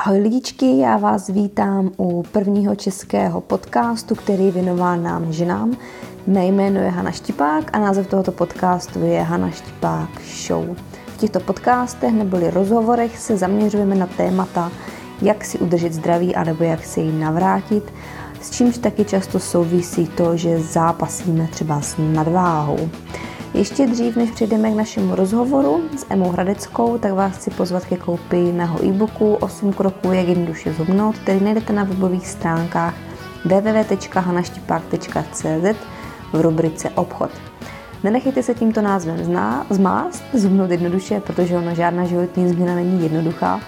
Ahoj lidičky, já vás vítám u prvního českého podcastu, který je věnován nám ženám. Mé jméno je Hana Štipák a název tohoto podcastu je Hana Štipák Show. V těchto podcastech neboli rozhovorech se zaměřujeme na témata, jak si udržet zdraví anebo jak se jim navrátit, s čímž taky často souvisí to, že zápasíme třeba s nadváhou. Ještě dřív, než přejdeme k našemu rozhovoru s Emou Hradeckou, tak vás chci pozvat ke koupi mého e-booku 8 kroků, jak jednoduše zhubnout, který najdete na webových stránkách www.hanaštipák.cz v rubrice Obchod. Nenechejte se tímto názvem zná, zmást, zhubnout jednoduše, protože ono žádná životní změna není jednoduchá.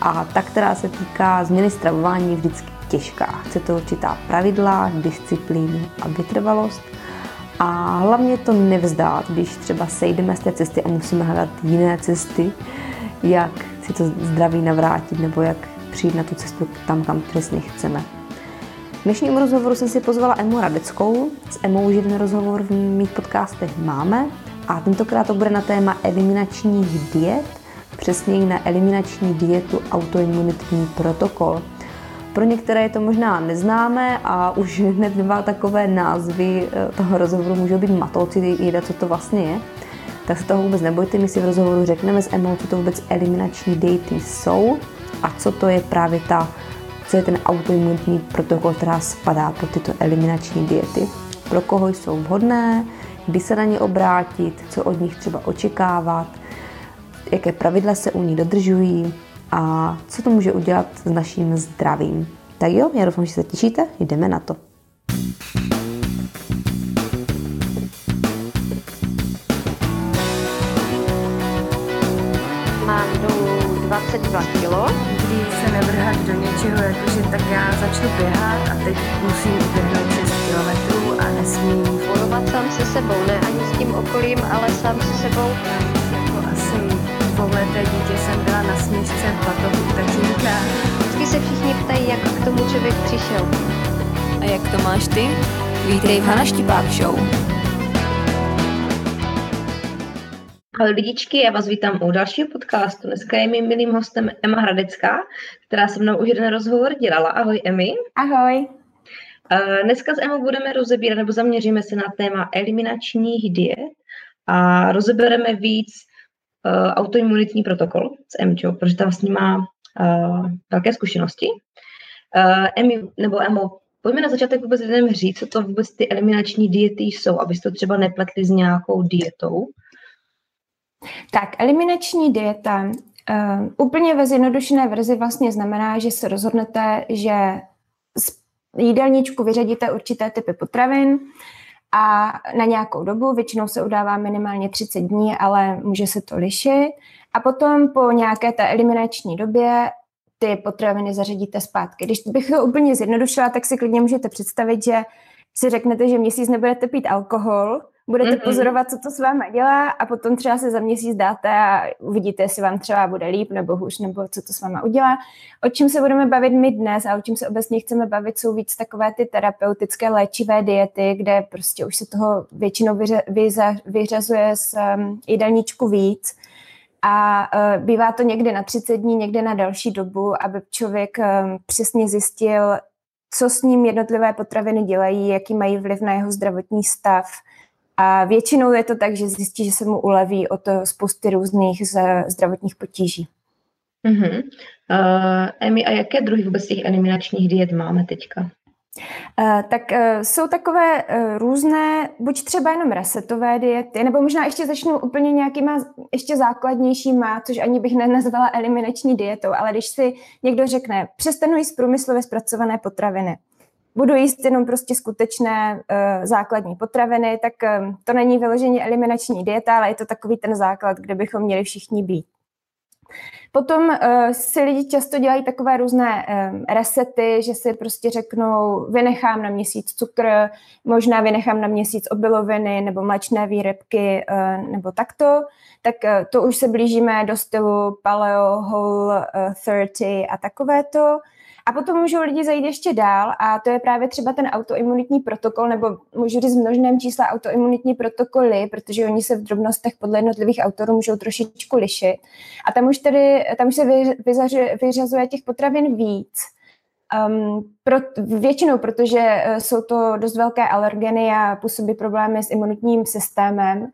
A ta, která se týká změny stravování, vždycky těžká. Chce to určitá pravidla, disciplínu a vytrvalost – a hlavně to nevzdát, když třeba sejdeme z té cesty a musíme hledat jiné cesty, jak si to zdraví navrátit nebo jak přijít na tu cestu tam, kam přesně chceme. V dnešním rozhovoru jsem si pozvala Emu Radeckou. S Emou už jeden rozhovor v mých podcastech máme a tentokrát to bude na téma eliminačních diet, přesněji na eliminační dietu autoimunitní protokol. Pro některé je to možná neznámé a už hned dva takové názvy eh, toho rozhovoru můžou být matoucí, jde, co to vlastně je. Tak se toho vůbec nebojte, my si v rozhovoru řekneme s Emou, co to vůbec eliminační diety jsou a co to je právě ta, co je ten autoimunitní protokol, která spadá pod tyto eliminační diety. Pro koho jsou vhodné, kdy se na ně obrátit, co od nich třeba očekávat, jaké pravidla se u ní dodržují, a co to může udělat s naším zdravím. Tak jo, já doufám, že se těšíte, jdeme na to. Mám dolů 22 kilo. Kdy se nevrhat do něčeho, jakože tak já začnu běhat a teď musím uběhnout 6 kilometrů a nesmím. Bojovat sám se sebou, ne ani s tím okolím, ale sám se sebou. Jako asi dvouleté dítě jsem směšce v batohu tatínka. Vždycky se všichni ptají, jak k tomu člověk přišel. A jak to máš ty? Vítej v Hana Štipák Show. Ahoj lidičky, já vás vítám u dalšího podcastu. Dneska je mým milým hostem Emma Hradecká, která se mnou už jeden rozhovor dělala. Ahoj Emi. Ahoj. Dneska s Emou budeme rozebírat nebo zaměříme se na téma eliminačních diet a rozebereme víc uh, autoimunitní protokol s Emčou, protože ta vlastně má uh, velké zkušenosti. Uh, Emi, nebo Emo, pojďme na začátek vůbec lidem říct, co to vůbec ty eliminační diety jsou, abyste to třeba nepletli s nějakou dietou. Tak, eliminační dieta uh, úplně ve zjednodušené verzi vlastně znamená, že se rozhodnete, že z jídelníčku vyřadíte určité typy potravin, a na nějakou dobu, většinou se udává minimálně 30 dní, ale může se to lišit. A potom po nějaké té eliminační době ty potraviny zařadíte zpátky. Když bych to úplně zjednodušila, tak si klidně můžete představit, že si řeknete, že měsíc nebudete pít alkohol, budete mm-hmm. pozorovat, co to s váma dělá a potom třeba se za měsíc dáte a uvidíte, jestli vám třeba bude líp nebo hůř, nebo co to s váma udělá. O čem se budeme bavit my dnes a o čem se obecně chceme bavit, jsou víc takové ty terapeutické léčivé diety, kde prostě už se toho většinou vyře, vyza, vyřazuje z um, jídelníčku víc. A uh, bývá to někde na 30 dní, někde na další dobu, aby člověk um, přesně zjistil, co s ním jednotlivé potraviny dělají, jaký mají vliv na jeho zdravotní stav, a většinou je to tak, že zjistí, že se mu uleví od spousty různých zdravotních potíží. Uh-huh. Uh, Emi, a jaké druhy vůbec těch eliminačních diet máme teďka? Uh, tak uh, jsou takové uh, různé, buď třeba jenom resetové diety, nebo možná ještě začnu úplně nějakýma ještě základnějšíma, což ani bych nenazvala eliminační dietou, ale když si někdo řekne, přestanu jíst průmyslově zpracované potraviny, budu jíst jenom prostě skutečné uh, základní potraviny, tak um, to není vyloženě eliminační dieta, ale je to takový ten základ, kde bychom měli všichni být. Potom uh, si lidi často dělají takové různé um, resety, že si prostě řeknou, vynechám na měsíc cukr, možná vynechám na měsíc obiloviny nebo mléčné výrobky uh, nebo takto. Tak uh, to už se blížíme do stylu paleo, whole uh, 30 a takovéto. A potom můžou lidi zajít ještě dál a to je právě třeba ten autoimunitní protokol, nebo můžu říct množném čísle autoimunitní protokoly, protože oni se v drobnostech podle jednotlivých autorů můžou trošičku lišit. A tam už tedy tam už se vyzařuje, vyřazuje těch potravin víc. Um, pro, většinou, protože uh, jsou to dost velké alergeny a působí problémy s imunitním systémem.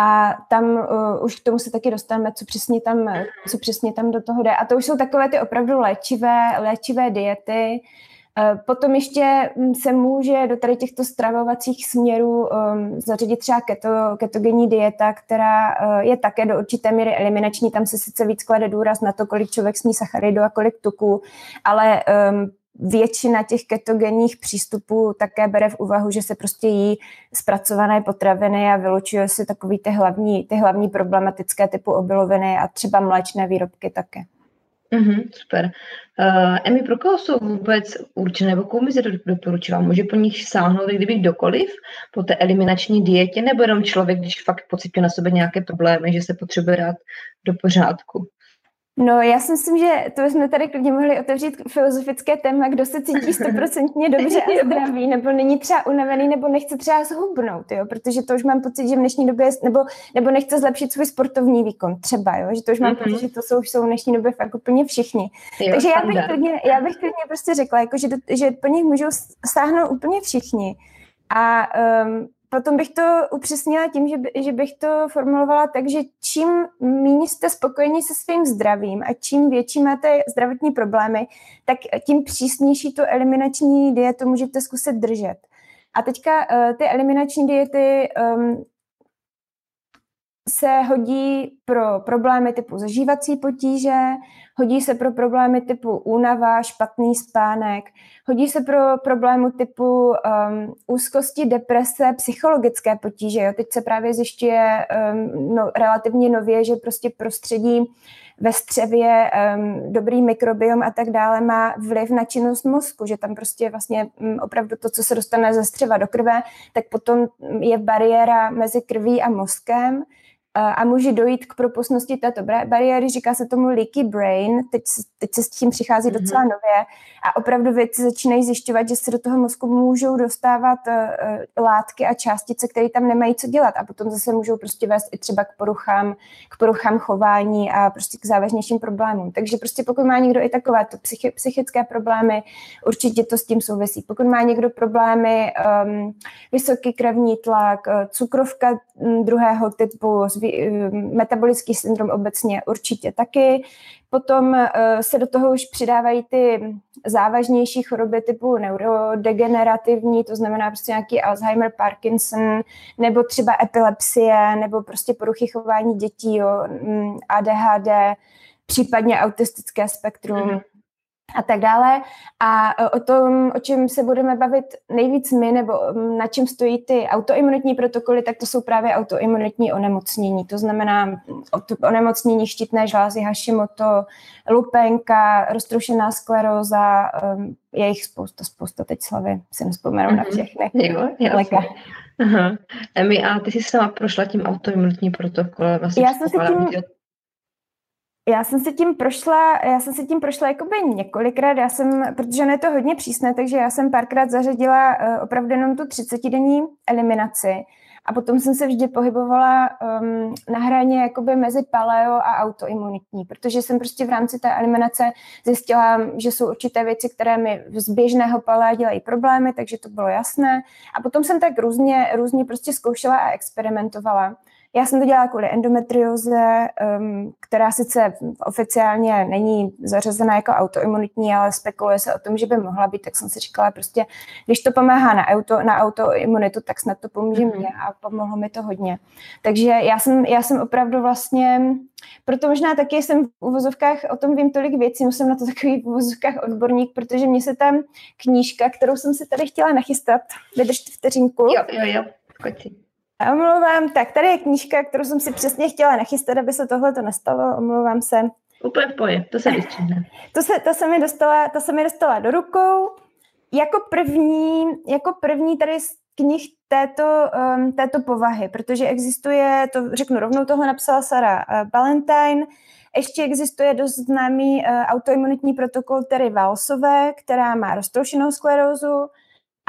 A tam uh, už k tomu se taky dostaneme, co přesně, tam, co přesně tam do toho jde. A to už jsou takové ty opravdu léčivé, léčivé diety, Eh, potom ještě mm, se může do tady těchto stravovacích směrů um, zařadit třeba keto, ketogenní dieta, která uh, je také do určité míry eliminační. Tam se sice víc klade důraz na to, kolik člověk sní sacharidu a kolik tuku, ale um, většina těch ketogenních přístupů také bere v úvahu, že se prostě jí zpracované potraviny a vylučuje si takový ty hlavní, ty hlavní problematické typu obiloviny a třeba mléčné výrobky také. Mm-hmm, super. Uh, Emi, pro koho jsou vůbec určené, nebo komu se to doporučila? Může po nich sáhnout kdyby kdokoliv po té eliminační dietě, nebo jenom člověk, když fakt pocituje na sebe nějaké problémy, že se potřebuje dát do pořádku? No, já si myslím, že to jsme tady klidně mohli otevřít filozofické téma, kdo se cítí stoprocentně dobře a zdravý, nebo není třeba unavený, nebo nechce třeba zhubnout, jo? protože to už mám pocit, že v dnešní době, nebo, nebo nechce zlepšit svůj sportovní výkon, třeba, jo? že to už mám mm-hmm. pocit, že to jsou, jsou v dnešní době fakt úplně všichni. Jo, Takže já bych, klidně, já bych klidně prostě řekla, jako, že, do, že po nich můžou sáhnout úplně všichni. A um, potom bych to upřesnila tím, že, by, že bych to formulovala tak, že čím méně jste spokojeni se svým zdravím a čím větší máte zdravotní problémy, tak tím přísnější tu eliminační dietu můžete zkusit držet. A teďka uh, ty eliminační diety um, se hodí pro problémy typu zažívací potíže, hodí se pro problémy typu únava, špatný spánek, hodí se pro problémy typu um, úzkosti, deprese, psychologické potíže. Jo. Teď se právě zjišťuje um, no, relativně nově, že prostě prostředí ve střevě, um, dobrý mikrobiom a tak dále má vliv na činnost mozku, že tam prostě vlastně um, opravdu to, co se dostane ze střeva do krve, tak potom je bariéra mezi krví a mozkem, a může dojít k propustnosti této bariéry, říká se tomu leaky brain, teď, teď se s tím přichází mm-hmm. docela nově a opravdu věci začínají zjišťovat, že se do toho mozku můžou dostávat uh, látky a částice, které tam nemají co dělat a potom zase můžou prostě vést i třeba k poruchám, k poruchám chování a prostě k závažnějším problémům. Takže prostě pokud má někdo i takovéto psychi- psychické problémy, určitě to s tím souvisí. Pokud má někdo problémy, um, vysoký krevní tlak, cukrovka druhého typu, metabolický syndrom obecně určitě taky. Potom eh, se do toho už přidávají ty závažnější choroby typu neurodegenerativní, to znamená prostě nějaký Alzheimer, Parkinson, nebo třeba epilepsie, nebo prostě poruchy chování dětí, jo, mm, ADHD, případně autistické spektrum. Mm-hmm a tak dále. A e, o tom, o čem se budeme bavit nejvíc my, nebo na čem stojí ty autoimunitní protokoly, tak to jsou právě autoimunitní onemocnění. To znamená onemocnění štítné žlázy Hashimoto, lupenka, roztroušená skleróza, je jich spousta, spousta, teď slavy si nespomenu mm-hmm. na mhm. všechny. Jo, jasně. Aha. Emi, a ty jsi sama prošla tím autoimunitním protokolem. Vlastně Já jsem si tím, já jsem si tím prošla, já jsem si tím prošla jakoby několikrát, já jsem, protože ono je to hodně přísné, takže já jsem párkrát zařadila uh, opravdu jenom tu 30-denní eliminaci a potom jsem se vždy pohybovala um, na hraně jakoby mezi paleo a autoimunitní, protože jsem prostě v rámci té eliminace zjistila, že jsou určité věci, které mi z běžného palea dělají problémy, takže to bylo jasné. A potom jsem tak různě, různě prostě zkoušela a experimentovala. Já jsem to dělala kvůli endometrioze, um, která sice oficiálně není zařazena jako autoimunitní, ale spekuluje se o tom, že by mohla být, tak jsem si říkala prostě, když to pomáhá na, auto, na autoimunitu, tak snad to pomůže mm-hmm. mě a pomohlo mi to hodně. Takže já jsem, já jsem opravdu vlastně, proto možná taky jsem v uvozovkách, o tom vím tolik věcí, no jsem na to takový v uvozovkách odborník, protože mě se tam knížka, kterou jsem si tady chtěla nachystat, vydržte vteřinku. Jo, jo, jo, pojď omlouvám, tak tady je knížka, kterou jsem si přesně chtěla nachystat, aby se tohle to nestalo, omlouvám se. Úplně v poje, to se vystřihne. To se, to, se mi dostala, to se mi dostala do rukou. Jako první, jako první tady z knih této, um, této povahy, protože existuje, to řeknu rovnou, tohle napsala Sara uh, Valentine, ještě existuje dost známý uh, autoimunitní protokol Terry Valsové, která má roztroušenou sklerózu,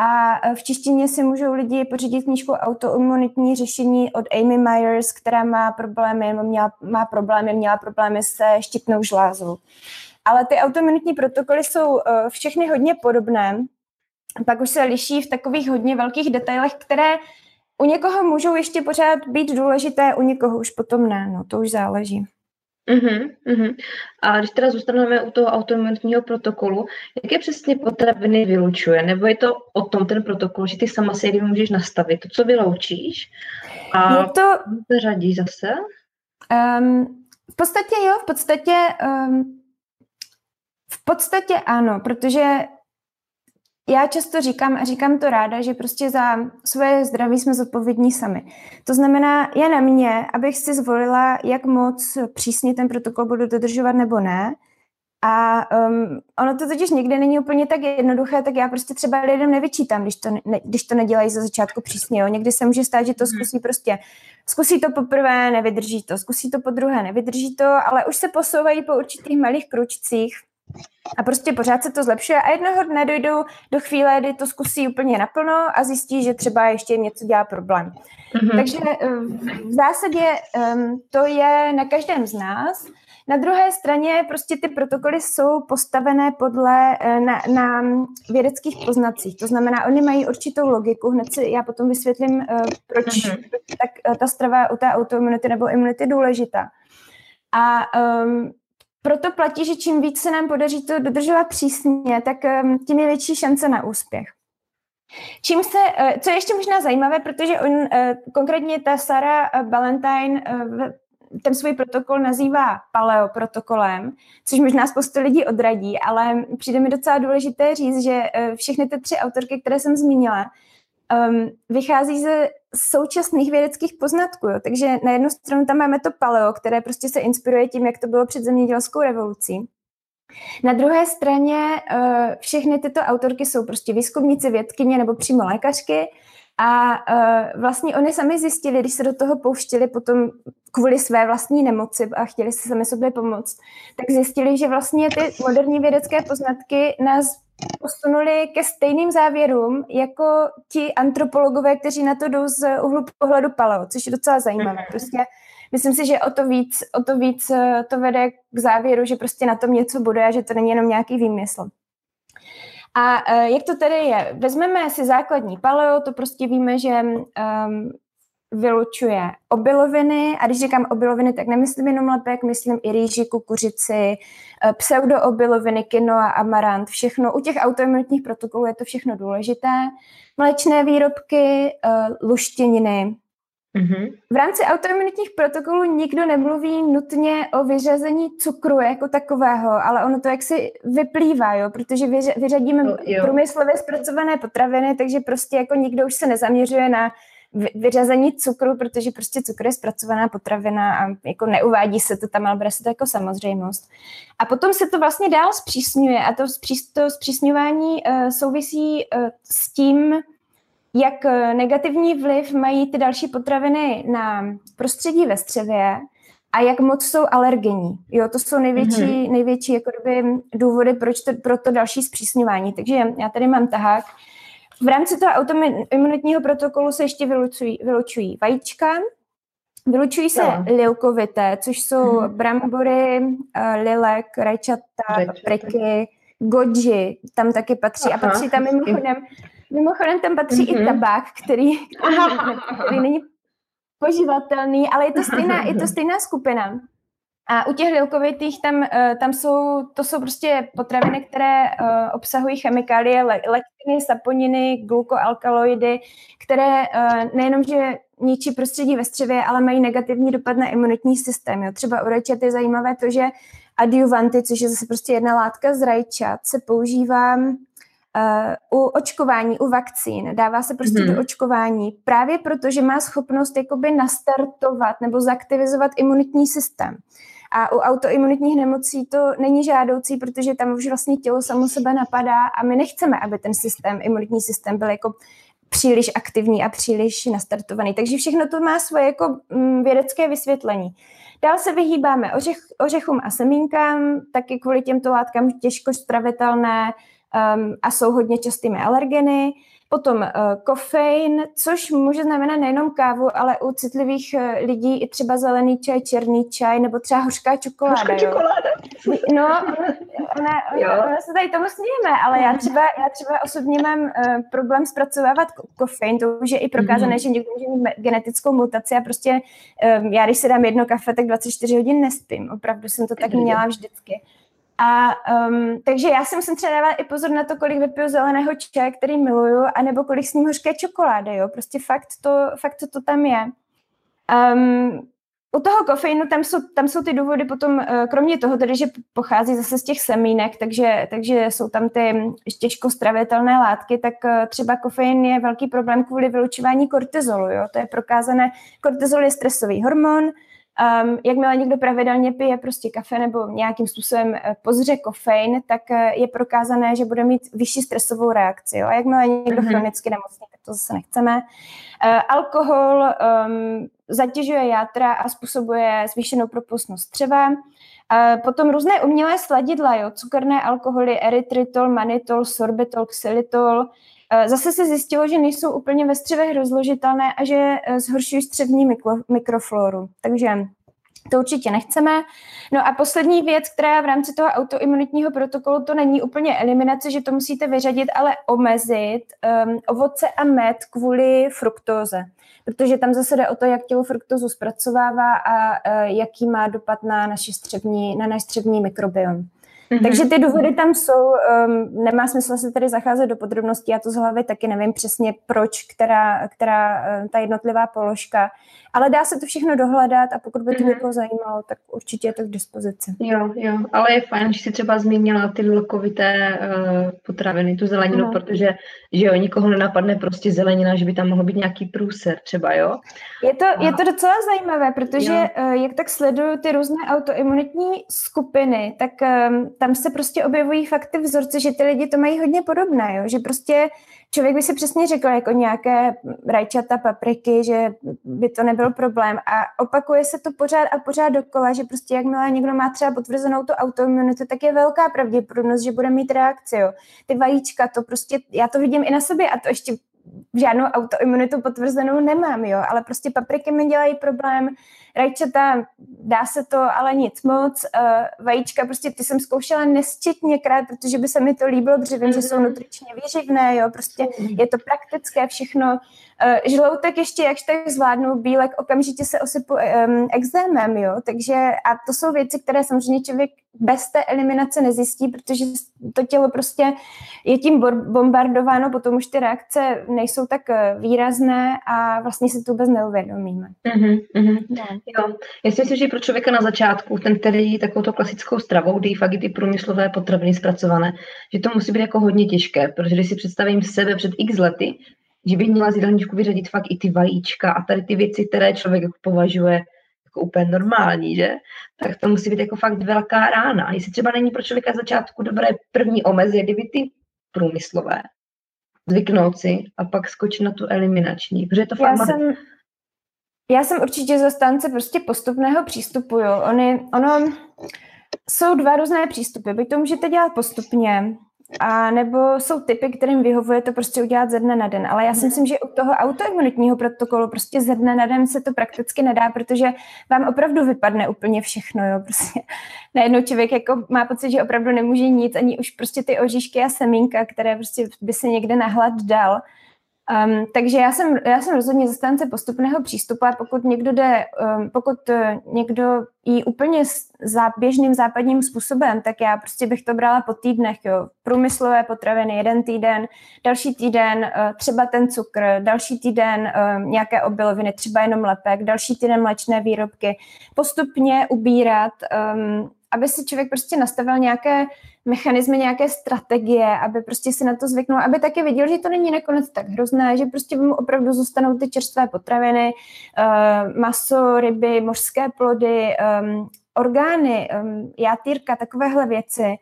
A eh, v češtině si můžou lidi pořídit knížku Autoimunitní řešení od Amy Myers, která má problémy, měla, má problémy, měla problémy se štítnou žlázou. Ale ty autoimunitní protokoly jsou všechny hodně podobné. Pak už se liší v takových hodně velkých detailech, které u někoho můžou ještě pořád být důležité, u někoho už potom ne, no to už záleží. Uh-huh, uh-huh. A když teda zůstaneme u toho autoimunitního protokolu, jaké přesně potraviny vylučuje? Nebo je to o tom ten protokol, že ty sama si můžeš nastavit to, co vyloučíš? A je to řadí zase? Um, v podstatě jo, v podstatě um, v podstatě ano, protože já často říkám a říkám to ráda, že prostě za svoje zdraví jsme zodpovědní sami. To znamená, je na mě, abych si zvolila, jak moc přísně ten protokol budu dodržovat nebo ne. A um, ono to totiž někde není úplně tak jednoduché, tak já prostě třeba lidem nevyčítám, když to, ne, když to nedělají za začátku přísně. Jo. Někdy se může stát, že to mhm. zkusí prostě, zkusí to poprvé, nevydrží to, zkusí to po druhé, nevydrží to, ale už se posouvají po určitých malých kručcích a prostě pořád se to zlepšuje a jednoho dne dojdou do chvíle, kdy to zkusí úplně naplno a zjistí, že třeba ještě jim něco dělá problém. Mm-hmm. Takže eh, v zásadě um, to je na každém z nás. Na druhé straně prostě ty protokoly jsou postavené podle eh, na, na vědeckých poznacích. To znamená, oni mají určitou logiku. Hned si já potom vysvětlím, uh, proč mm-hmm. tak ta strava u té autoimunity nebo imunity důležitá. A um, proto platí, že čím víc se nám podaří to dodržovat přísně, tak um, tím je větší šance na úspěch. Čím se, uh, co je ještě možná zajímavé, protože on, uh, konkrétně ta Sara Valentine uh, ten svůj protokol nazývá paleo protokolem, což možná spoustu lidí odradí, ale přijde mi docela důležité říct, že všechny ty tři autorky, které jsem zmínila, um, vychází ze současných vědeckých poznatků. Jo. Takže na jednu stranu tam máme to paleo, které prostě se inspiruje tím, jak to bylo před zemědělskou revolucí. Na druhé straně uh, všechny tyto autorky jsou prostě výzkumníci, vědkyně nebo přímo lékařky a uh, vlastně oni sami zjistili, když se do toho pouštili potom kvůli své vlastní nemoci a chtěli si sami sobě pomoct, tak zjistili, že vlastně ty moderní vědecké poznatky nás posunuli ke stejným závěrům jako ti antropologové, kteří na to jdou z uhlu pohledu paleo, což je docela zajímavé. Mhm. Prostě myslím si, že o to víc, o to víc eh, to vede k závěru, že prostě na tom něco bude a že to není jenom nějaký výmysl. A uh, jak to tedy je? Vezmeme si základní paleo, to prostě víme, že um, vylučuje obiloviny a když říkám obiloviny, tak nemyslím jenom lepek, myslím i rýži, kukuřici, eh, pseudoobiloviny, quinoa, amarant, všechno. U těch autoimunitních protokolů je to všechno důležité. Mléčné výrobky, eh, luštěniny. Mm-hmm. V rámci autoimunitních protokolů nikdo nemluví nutně o vyřazení cukru jako takového, ale ono to jaksi vyplývá, jo, protože vyřadíme no, průmyslově zpracované potraviny, takže prostě jako nikdo už se nezaměřuje na vyřazení cukru, protože prostě cukr je zpracovaná potravina a jako neuvádí se to tam, ale bude se to jako samozřejmost. A potom se to vlastně dál zpřísňuje a to, zpřís, to zpřísňování uh, souvisí uh, s tím, jak eh, negativní vliv mají ty další potraviny na prostředí ve střevě a jak moc jsou alergenní. Jo, to jsou největší, mm-hmm. největší jako důvody, proč to, pro to další zpřísňování. Takže já tady mám tahák, v rámci toho autoimunitního protokolu se ještě vylučují, vylučují vajíčka, vylučují se no. lilkovité, což jsou hmm. brambory, uh, lilek, rajčata, papriky, goji, tam taky patří. Aha. A patří tam mimochodem, mimochodem tam patří mm-hmm. i mhm. tabák, který, který, který není poživatelný, ale je to stejná, je to stejná skupina. A u těch lilkovitých tam, eh, tam jsou, to jsou prostě potraviny, které uh, obsahují chemikálie, le, lektiny, saponiny, glukoalkaloidy, které uh, nejenom, že ničí prostředí ve střevě, ale mají negativní dopad na imunitní systém. Jo. Třeba u rajčat je zajímavé to, že adjuvanty, což je zase prostě jedna látka z rajčat, se používá Uh, u očkování, u vakcín, dává se prostě mm-hmm. do očkování právě proto, že má schopnost jakoby nastartovat nebo zaktivizovat imunitní systém. A u autoimunitních nemocí to není žádoucí, protože tam už vlastně tělo samo sebe napadá a my nechceme, aby ten systém, imunitní systém byl jako příliš aktivní a příliš nastartovaný. Takže všechno to má svoje jako mm, vědecké vysvětlení. Dál se vyhýbáme ořech, ořechům a semínkám, taky kvůli těmto látkám těžko stravitelné um, a jsou hodně častými alergeny. Potom uh, kofein, což může znamenat nejenom kávu, ale u citlivých uh, lidí i třeba zelený čaj, černý čaj nebo třeba hořká čokoláda. Hořká čokoláda. No, ona, ona, ona se tady tomu smějeme, ale já třeba, já třeba osobně mám uh, problém zpracovávat kofein, to už je i prokázané, mm-hmm. že někdo může mít genetickou mutaci a prostě um, já, když si dám jedno kafe, tak 24 hodin nespím. Opravdu jsem to tak měla vždycky. A um, takže já si musím třeba dávat i pozor na to, kolik vypiju zeleného čaje, který miluju, anebo kolik s ním hořké čokolády, jo. Prostě fakt to, fakt to, to tam je. Um, u toho kofeinu tam jsou, tam jsou ty důvody potom, eh, kromě toho tedy, že pochází zase z těch semínek, takže, takže jsou tam ty těžko stravitelné látky, tak eh, třeba kofein je velký problém kvůli vylučování kortizolu. Jo? To je prokázané. Kortizol je stresový hormon, Um, jakmile někdo pravidelně pije prostě kafe nebo nějakým způsobem eh, pozře kofein, tak eh, je prokázané, že bude mít vyšší stresovou reakci. Jo? A jakmile někdo mm-hmm. chronicky nemocný, tak to zase nechceme. Uh, alkohol um, zatěžuje játra a způsobuje zvýšenou propustnost střeva. Uh, potom různé umělé sladidla, jo? cukerné alkoholy, erytritol, manitol, sorbitol, xylitol, Zase se zjistilo, že nejsou úplně ve střevech rozložitelné a že eh, zhoršují střevní mikro, mikrofloru. Takže to určitě nechceme. No a poslední věc, která v rámci toho autoimunitního protokolu, to není úplně eliminace, že to musíte vyřadit, ale omezit um, ovoce a med kvůli fruktóze. Protože tam zase jde o to, jak tělo fruktózu zpracovává a uh, jaký má dopad na, naši střevní, na střevní mikrobiom. Mm-hmm. Takže ty důvody tam jsou, um, nemá smysl se tady zacházet do podrobností, já to z hlavy taky nevím přesně proč, která, která uh, ta jednotlivá položka, ale dá se to všechno dohledat a pokud by to mm-hmm. někoho zajímalo, tak určitě je to k dispozici. Jo, jo, ale je fajn, že si třeba zmínila ty vlkovité uh, potraviny, tu zeleninu, no. protože že jo, nikoho nenapadne prostě zelenina, že by tam mohl být nějaký průser třeba, jo? Je to, a... je to docela zajímavé, protože uh, jak tak sleduju ty různé autoimunitní skupiny, tak um, tam se prostě objevují fakt vzorce, že ty lidi to mají hodně podobné, jo? že prostě člověk by si přesně řekl jako nějaké rajčata, papriky, že by to nebyl problém a opakuje se to pořád a pořád dokola, že prostě jakmile někdo má třeba potvrzenou tu autoimunitu, tak je velká pravděpodobnost, že bude mít reakci. Jo. Ty vajíčka, to prostě, já to vidím i na sobě a to ještě žádnou autoimunitu potvrzenou nemám, jo, ale prostě papriky mi dělají problém, rajčata, dá se to, ale nic moc, uh, vajíčka, prostě ty jsem zkoušela nesčetněkrát, protože by se mi to líbilo, protože vím, že jsou mhm. nutričně výživné, jo, prostě je to praktické všechno, Uh, žloutek ještě jakž tak zvládnu, bílek okamžitě se osypu um, exémem, jo, takže a to jsou věci, které samozřejmě člověk bez té eliminace nezjistí, protože to tělo prostě je tím bombardováno, potom už ty reakce nejsou tak eh, výrazné a vlastně si to vůbec neuvědomíme. Mm-hmm, mm-hmm. No. Jo. Já si myslím, že pro člověka na začátku, ten, který takovou klasickou stravou, kdy fakt i ty průmyslové potraviny zpracované, že to musí být jako hodně těžké, protože když si představím sebe před x lety, že bych měla z jídelníčku vyřadit fakt i ty vajíčka a tady ty věci, které člověk jako považuje jako úplně normální, že? Tak to musí být jako fakt velká rána. Jestli třeba není pro člověka začátku dobré první omezit, kdyby ty průmyslové, zvyknout si a pak skočit na tu eliminační, protože je to fakt... Já jsem, já jsem určitě zastánce prostě postupného přístupu, jo. Ony, ono, jsou dva různé přístupy. Vy to můžete dělat postupně, a nebo jsou typy, kterým vyhovuje to prostě udělat ze dne na den. Ale já si myslím, že u toho autoimunitního protokolu prostě ze dne na den se to prakticky nedá, protože vám opravdu vypadne úplně všechno. Jo? Prostě najednou člověk jako má pocit, že opravdu nemůže nic, ani už prostě ty oříšky a semínka, které prostě by se někde nahlad dal. Um, takže já jsem, já jsem rozhodně zastánce postupného přístupu a pokud někdo jde, um, pokud uh, někdo jí úplně za běžným západním způsobem, tak já prostě bych to brala po týdnech, jo. Průmyslové potraviny jeden týden, další týden uh, třeba ten cukr, další týden uh, nějaké obiloviny, třeba jenom lepek, další týden mléčné výrobky. Postupně ubírat, um, aby si člověk prostě nastavil nějaké mechanismy, nějaké strategie, aby prostě si na to zvyknul, aby taky viděl, že to není nakonec tak hrozné, že prostě mu opravdu zůstanou ty čerstvé potraviny, uh, maso, ryby, mořské plody, um, orgány, um, játýrka, takovéhle věci,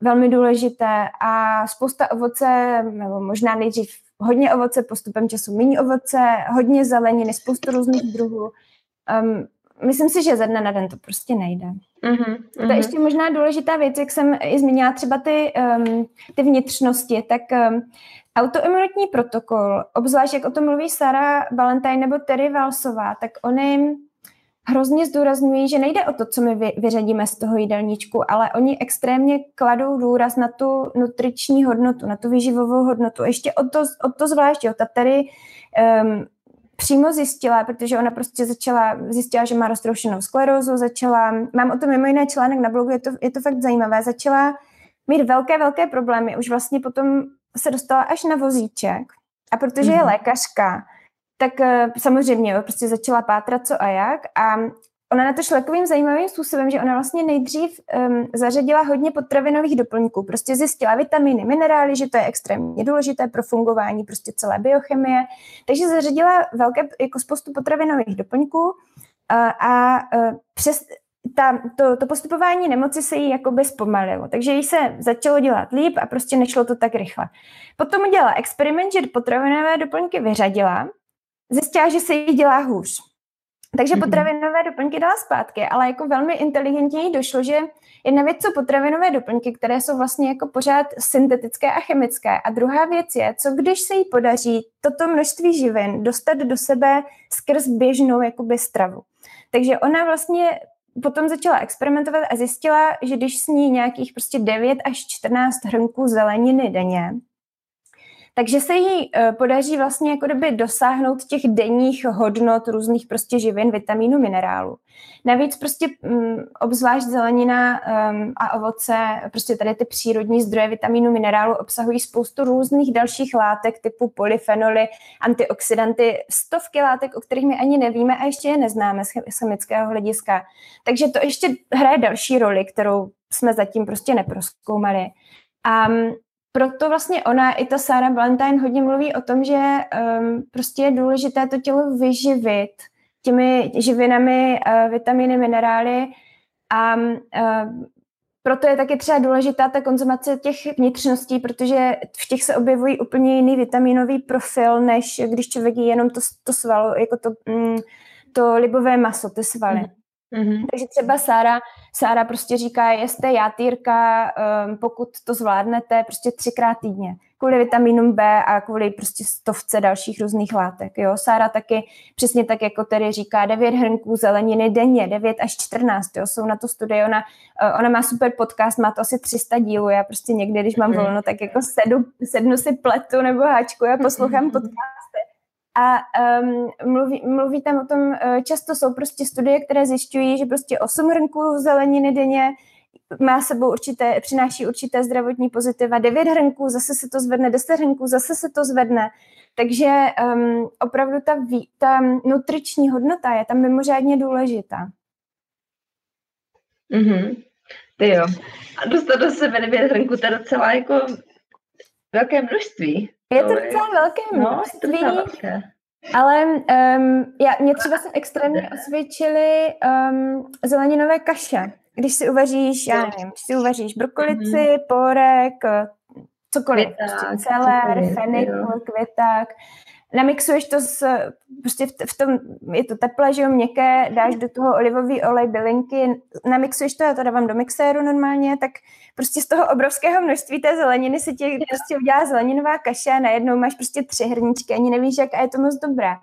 velmi důležité a spousta ovoce, nebo možná nejdřív hodně ovoce, postupem času méně ovoce, hodně zeleniny, spoustu různých druhů. Um, myslím si, že ze dne na den to prostě nejde. Uh-huh, uh-huh. To je ještě možná důležitá věc, jak jsem i zmínila třeba ty, um, ty vnitřnosti, tak um, Autoimunitní protokol, obzvlášť jak o tom mluví Sara Valentine nebo Terry Valsová, tak oni hrozně zdůrazňují, že nejde o to, co my vyřadíme z toho jídelníčku, ale oni extrémně kladou důraz na tu nutriční hodnotu, na tu výživovou hodnotu. Ještě o to, o to zvlášť, jo, ta Terry um, přímo zjistila, protože ona prostě začala, zjistila, že má roztroušenou sklerózu, začala, mám o tom mimo jiné článek na blogu, je to, je to fakt zajímavé, začala mít velké, velké problémy, už vlastně potom se dostala až na vozíček a protože mm-hmm. je mhm. lékařka, tak eh, samozřejmě jo, prostě začala pátrat co a jak a ona na to šla takovým zajímavým způsobem, že ona vlastně nejdřív um, zařadila hodně potravinových doplňků. Prostě zjistila vitamíny, minerály, že to je extrémně důležité pro fungování prostě celé biochemie. Takže zařadila velké jako spoustu potravinových doplňků uh, a uh, přes ta, to, to postupování nemoci se jí jakoby zpomalilo. Takže jí se začalo dělat líp a prostě nešlo to tak rychle. Potom udělala experiment, že potravinové doplňky vyřadila, zjistila, že se jí dělá hůř. Takže mm-hmm. Potravinové doplňky dala zpátky, ale jako velmi inteligentně došlo, že jedna věc jsou potravinové doplňky, které jsou vlastně jako pořád syntetické a chemické. A druhá věc je, co když se jí podaří toto množství živin dostat do sebe skrz běžnou jakoby stravu. Takže ona vlastně potom začala experimentovat a zjistila, že když sní nějakých prostě 9 až 14 hrnků zeleniny denně, takže se jí eh, podaří vlastně jako kdyby dosáhnout těch denních hodnot různých prostě živin, vitamínů, minerálů. Navíc prostě um, obzvlášť zelenina um, a ovoce, prostě tady ty přírodní zdroje vitamínů, minerálu obsahují spoustu různých dalších látek typu polyfenoly, antioxidanty, stovky látek, o kterých my ani nevíme a ještě je neznáme z chemického hlediska. Takže to ještě hraje další roli, kterou jsme zatím prostě neproskoumali. Um, proto vlastně ona, i ta Sarah Valentine hodně mluví o tom, že um, prostě je důležité to tělo vyživit těmi živinami, uh, vitamíny, minerály a uh, proto je taky třeba důležitá ta konzumace těch vnitřností, protože v těch se objevují úplně jiný vitaminový profil, než když člověk jí jenom to, to svalo, jako to, mm, to libové maso, ty svaly. Mm. Mm-hmm. Takže třeba Sára, Sára prostě říká, jeste játýrka, um, pokud to zvládnete, prostě třikrát týdně. Kvůli vitamínům B a kvůli prostě stovce dalších různých látek. Jo? Sára taky přesně tak, jako tedy říká, 9 hrnků zeleniny denně, 9 až 14. Jo? Jsou na to studie. Ona, uh, ona má super podcast, má to asi 300 dílů. Já prostě někdy, když mám mm-hmm. volno, tak jako sedu, sednu si pletu nebo háčku a poslouchám podcast a um, mluví, mluví tam o tom, uh, často jsou prostě studie, které zjišťují, že prostě 8 hrnků zeleniny denně má sebou určité, přináší určité zdravotní pozitiva, 9 hrnků, zase se to zvedne, 10 hrnků, zase se to zvedne. Takže um, opravdu ta, ta nutriční hodnota je tam mimořádně důležitá. Mhm. Ty jo. A dostat do sebe 9 hrnků, to je docela jako velké množství. Je to docela velké množství. No, velké. Ale um, já, mě třeba se extrémně osvědčily um, zeleninové kaše. Když si uvaříš, já nevím, když si uvaříš brokolici, mm-hmm. porek, cokoliv, květák, prostě celer, fenik, květák, namixuješ to s, prostě v, v tom, je to teplé, že jo, měkké, dáš do toho olivový olej, bylinky, namixuješ to, já to dávám do mixéru normálně, tak prostě z toho obrovského množství té zeleniny se ti prostě udělá zeleninová kaše a najednou máš prostě tři hrničky, ani nevíš, jak a je to moc dobré.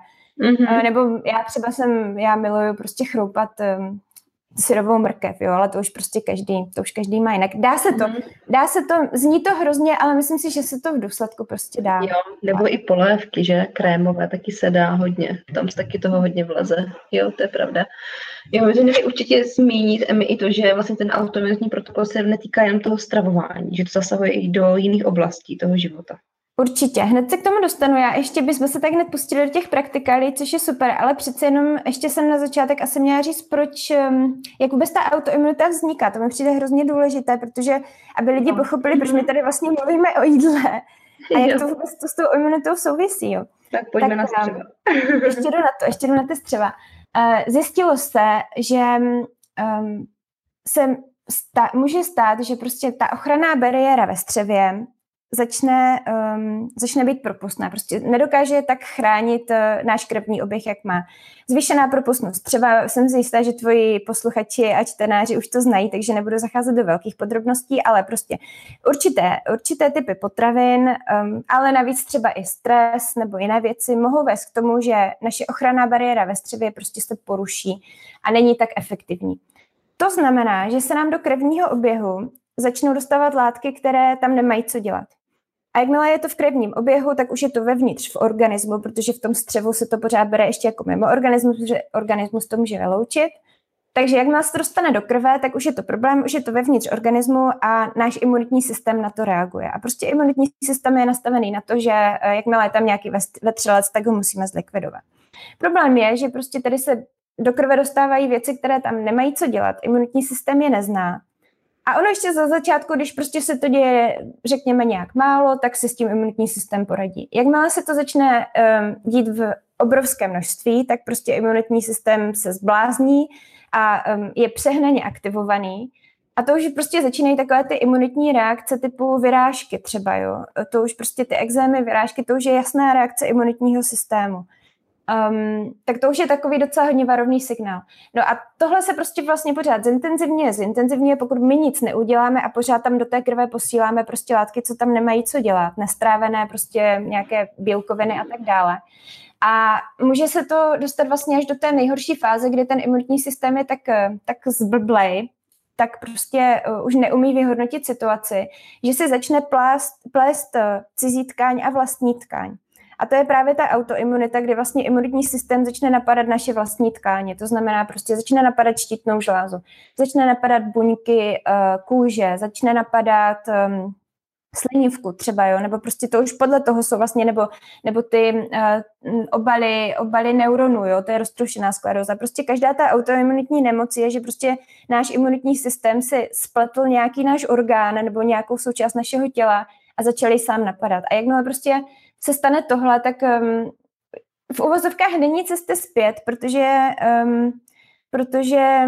Mm-hmm. Nebo já třeba jsem, já miluju prostě chroupat um, syrovou mrkev, jo, ale to už prostě každý, to už každý má jinak. Dá se to, mm. dá se to, zní to hrozně, ale myslím si, že se to v důsledku prostě dá. Jo, nebo i polévky, že krémové taky se dá hodně, tam se taky toho hodně vleze, jo, to je pravda. Jo, že měli určitě zmínit i to, že vlastně ten autoimunitní protokol se netýká jenom toho stravování, že to zasahuje i do jiných oblastí toho života. Určitě, hned se k tomu dostanu. Já ještě bychom se tak hned pustili do těch praktikálí, což je super, ale přece jenom ještě jsem na začátek asi měla říct, proč, um, jak vůbec ta autoimunita vzniká. To mi přijde hrozně důležité, protože aby lidi no. pochopili, proč my tady vlastně mluvíme o jídle a jak to vůbec to s tou imunitou souvisí. Jo. Tak pojďme tak, na střeva. ještě jdu na to, ještě jdu na ty střeva. Uh, zjistilo se, že um, se může stát, že prostě ta ochranná bariéra ve střevě začne, um, začne být propustná. Prostě nedokáže tak chránit uh, náš krevní oběh, jak má. Zvýšená propustnost. Třeba jsem si jistá, že tvoji posluchači a čtenáři už to znají, takže nebudu zacházet do velkých podrobností, ale prostě určité, určité typy potravin, um, ale navíc třeba i stres nebo jiné věci mohou vést k tomu, že naše ochranná bariéra ve střevě prostě se poruší a není tak efektivní. To znamená, že se nám do krevního oběhu začnou dostávat látky, které tam nemají co dělat. A jakmile je to v krevním oběhu, tak už je to vevnitř v organismu, protože v tom střevu se to pořád bere ještě jako mimo organismus, protože organismus to může vyloučit. Takže jakmile se to dostane do krve, tak už je to problém, už je to vevnitř organismu a náš imunitní systém na to reaguje. A prostě imunitní systém je nastavený na to, že eh, jakmile je tam nějaký vetřelec, tak ho musíme zlikvidovat. Problém je, že prostě tady se do krve dostávají věci, které tam nemají co dělat. Imunitní systém je nezná a ono ještě za začátku, když prostě se to děje, řekněme, nějak málo, tak si s tím imunitní systém poradí. Jakmile se to začne um, dít v obrovské množství, tak prostě imunitní systém se zblázní a um, je přehnaně aktivovaný. A to už prostě začínají takové ty imunitní reakce typu vyrážky třeba, jo. To už prostě ty exémy, vyrážky, to už je jasná reakce imunitního systému um, tak to už je takový docela hodně varovný signál. No a tohle se prostě vlastně pořád zintenzivně, zintenzivně, pokud my nic neuděláme a pořád tam do té krve posíláme prostě látky, co tam nemají co dělat, nestrávené prostě nějaké bílkoviny a tak dále. A může se to dostat vlastně až do té nejhorší fáze, kdy ten imunitní systém je tak, tak zblblej, tak prostě uh, už neumí vyhodnotit situaci, že se začne plést, plést uh, cizí tkáň a vlastní tkáň. A to je právě ta autoimunita, kdy vlastně imunitní systém začne napadat naše vlastní tkáně. To znamená, prostě začne napadat štítnou žlázu, začne napadat buňky uh, kůže, začne napadat um, slinivku třeba, jo, nebo prostě to už podle toho jsou vlastně, nebo, nebo ty uh, obaly, obaly neuronů, jo, to je roztroušená skleroza. Prostě každá ta autoimunitní nemoc je, že prostě náš imunitní systém si spletl nějaký náš orgán nebo nějakou součást našeho těla a začali sám napadat. A jakmile prostě se stane tohle, tak um, v uvozovkách není cesty zpět, protože, um, protože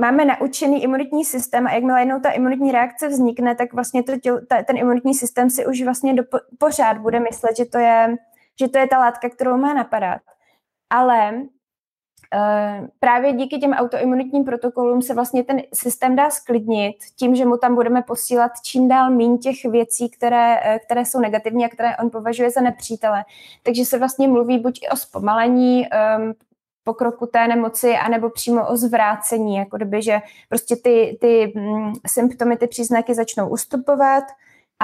máme naučený imunitní systém a jakmile jednou ta imunitní reakce vznikne, tak vlastně to tělo, ta, ten imunitní systém si už vlastně do, pořád bude myslet, že to, je, že to je ta látka, kterou má napadat. Ale právě díky těm autoimunitním protokolům se vlastně ten systém dá sklidnit tím, že mu tam budeme posílat čím dál méně těch věcí, které, eh, které jsou negativní a které on považuje za nepřítele. Takže se vlastně mluví buď i o zpomalení um, pokroku té nemoci, anebo přímo o zvrácení, jako kdyby, že prostě ty, ty mm, symptomy, ty příznaky začnou ustupovat,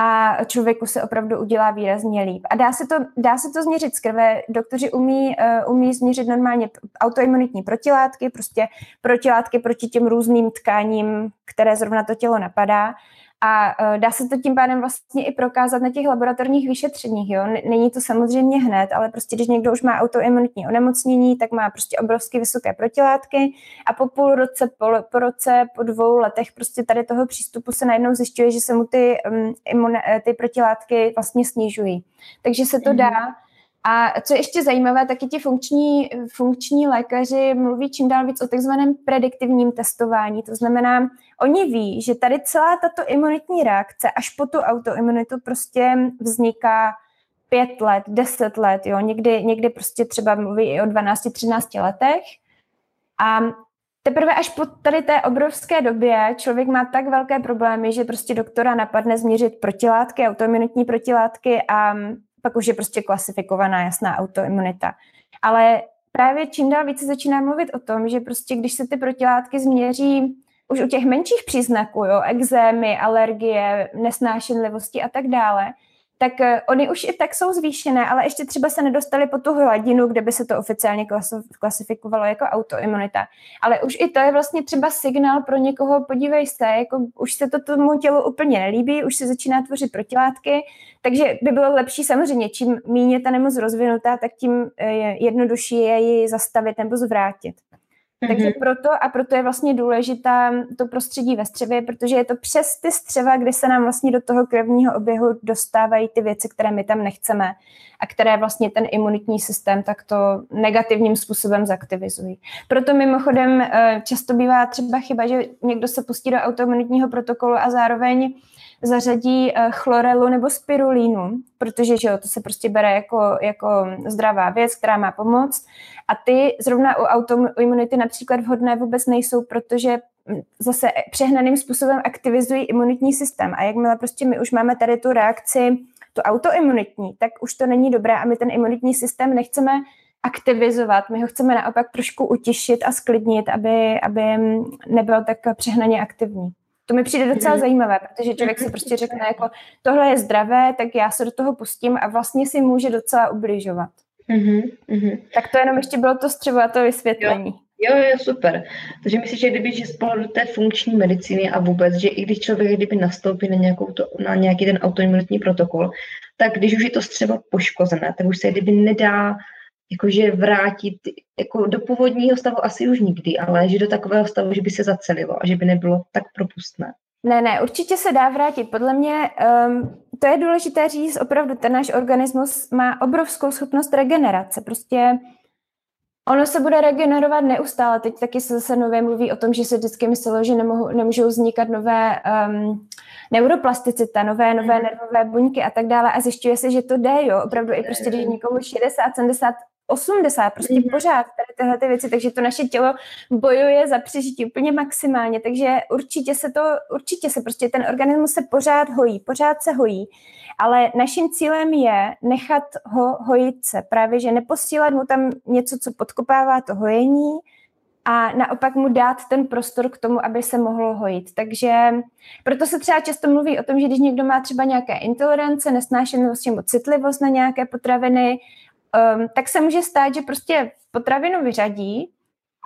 a člověku se opravdu udělá výrazně líp. A dá se to, dá se to změřit z krve. Doktoři umí, uh, umí změřit normálně autoimunitní protilátky, prostě protilátky proti těm různým tkáním, které zrovna to tělo napadá. A uh, dá se to tím pádem vlastně i prokázat na těch laboratorních vyšetřeních. Jo? Není to samozřejmě hned, ale prostě když někdo už má autoimunitní onemocnění, tak má prostě obrovsky vysoké protilátky a po půl roce, po, po roce, po dvou letech prostě tady toho přístupu se najednou zjišťuje, že se mu ty, um, imune, ty protilátky vlastně snižují. Takže se to mm-hmm. dá a co je ještě zajímavé, taky ti funkční, funkční lékaři mluví čím dál víc o takzvaném prediktivním testování. To znamená, oni ví, že tady celá tato imunitní reakce až po tu autoimunitu prostě vzniká pět let, deset let, jo, někdy, někdy prostě třeba mluví i o 12-13 letech. A teprve až po tady té obrovské době člověk má tak velké problémy, že prostě doktora napadne změřit protilátky, autoimunitní protilátky a pak už je prostě klasifikovaná jasná autoimunita. Ale právě čím dál více začíná mluvit o tom, že prostě když se ty protilátky změří už u těch menších příznaků, jo, exémy, alergie, nesnášenlivosti a tak dále, tak uh, oni už i tak jsou zvýšené, ale ještě třeba se nedostali po tu hladinu, kde by se to oficiálně klasifikovalo jako autoimunita. Ale už i to je vlastně třeba signál pro někoho, podívej se, jako už se to tomu tělu úplně nelíbí, už se začíná tvořit protilátky, takže by bylo lepší samozřejmě, čím méně ta nemoc rozvinutá, tak tím eh, jednodušší je ji zastavit nebo zvrátit. Mm-hmm. Takže proto a proto je vlastně důležitá to prostředí ve střevě, protože je to přes ty střeva, kdy se nám vlastně do toho krevního oběhu dostávají ty věci, které my tam nechceme a které vlastně ten imunitní systém takto negativním způsobem zaktivizují. Proto mimochodem eh, často bývá třeba chyba, že někdo se pustí do autoimunitního protokolu a zároveň zařadí uh, chlorelu nebo spirulínu, protože že jo, to se prostě bere jako, jako zdravá věc, která má pomoct. A ty zrovna u autoimunity například vhodné vůbec nejsou, protože hm, zase přehnaným způsobem aktivizují imunitní systém. A jakmile prostě my už máme tady tu reakci, tu autoimunitní, tak už to není dobré a my ten imunitní systém nechceme aktivizovat. My ho chceme naopak trošku utišit a sklidnit, aby, aby nebyl tak přehnaně aktivní. To mi přijde docela mm. zajímavé, protože člověk si mhm. prostě řekne, jako tohle je zdravé, tak já se do toho pustím a vlastně si může docela ubližovat. Mm-hmm. Tak to jenom ještě bylo to střevo a to vysvětlení. Jo. Jo, jo, super. Takže myslím, že kdyby že z pohledu té funkční medicíny a vůbec, že i když člověk kdyby nastoupí na, nějakou to, na nějaký ten autoimunitní protokol, tak když už je to střevo poškozené, tak už se kdyby nedá jakože vrátit jako do původního stavu asi už nikdy, ale že do takového stavu, že by se zacelilo a že by nebylo tak propustné. Ne, ne, určitě se dá vrátit. Podle mě um, to je důležité říct, opravdu ten náš organismus má obrovskou schopnost regenerace. Prostě ono se bude regenerovat neustále. Teď taky se zase nově mluví o tom, že se vždycky myslelo, že nemohou, nemůžou vznikat nové um, neuroplasticita, nové, nové mhm. nervové buňky a tak dále a zjišťuje se, že to jde, jo, opravdu i prostě, když někomu 60, 70, 80, prostě mm-hmm. pořád tady tyhle ty věci, takže to naše tělo bojuje za přežití úplně maximálně, takže určitě se to, určitě se prostě ten organismus se pořád hojí, pořád se hojí, ale naším cílem je nechat ho hojit se, právě, že neposílat mu tam něco, co podkopává to hojení, a naopak mu dát ten prostor k tomu, aby se mohlo hojit. Takže proto se třeba často mluví o tom, že když někdo má třeba nějaké intolerance, nesnášenlivost nebo citlivost na nějaké potraviny, um, tak se může stát, že prostě potravinu vyřadí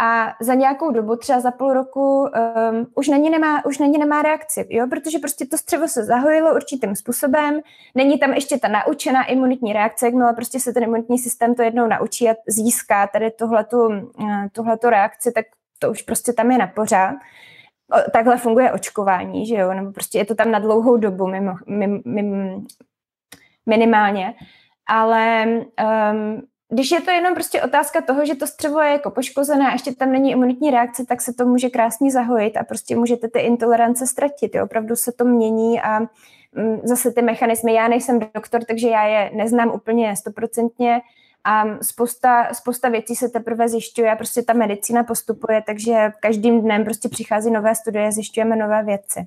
a za nějakou dobu, třeba za půl roku, um, už, na ní nemá, už na ní nemá reakci, jo? protože prostě to střevo se zahojilo určitým způsobem, není tam ještě ta naučená imunitní reakce, jakmile prostě se ten imunitní systém to jednou naučí a získá tady tuhletu, uh, tuhletu reakci, tak to už prostě tam je na pořád. O, takhle funguje očkování, že jo, nebo prostě je to tam na dlouhou dobu mimo, mim, mim, minimálně, ale um, když je to jenom prostě otázka toho, že to střevo je jako poškozené a ještě tam není imunitní reakce, tak se to může krásně zahojit a prostě můžete ty intolerance ztratit. Jo? Opravdu se to mění a mm, zase ty mechanismy, já nejsem doktor, takže já je neznám úplně stoprocentně a spousta, spousta věcí se teprve zjišťuje a prostě ta medicína postupuje, takže každým dnem prostě přichází nové studie, zjišťujeme nové věci.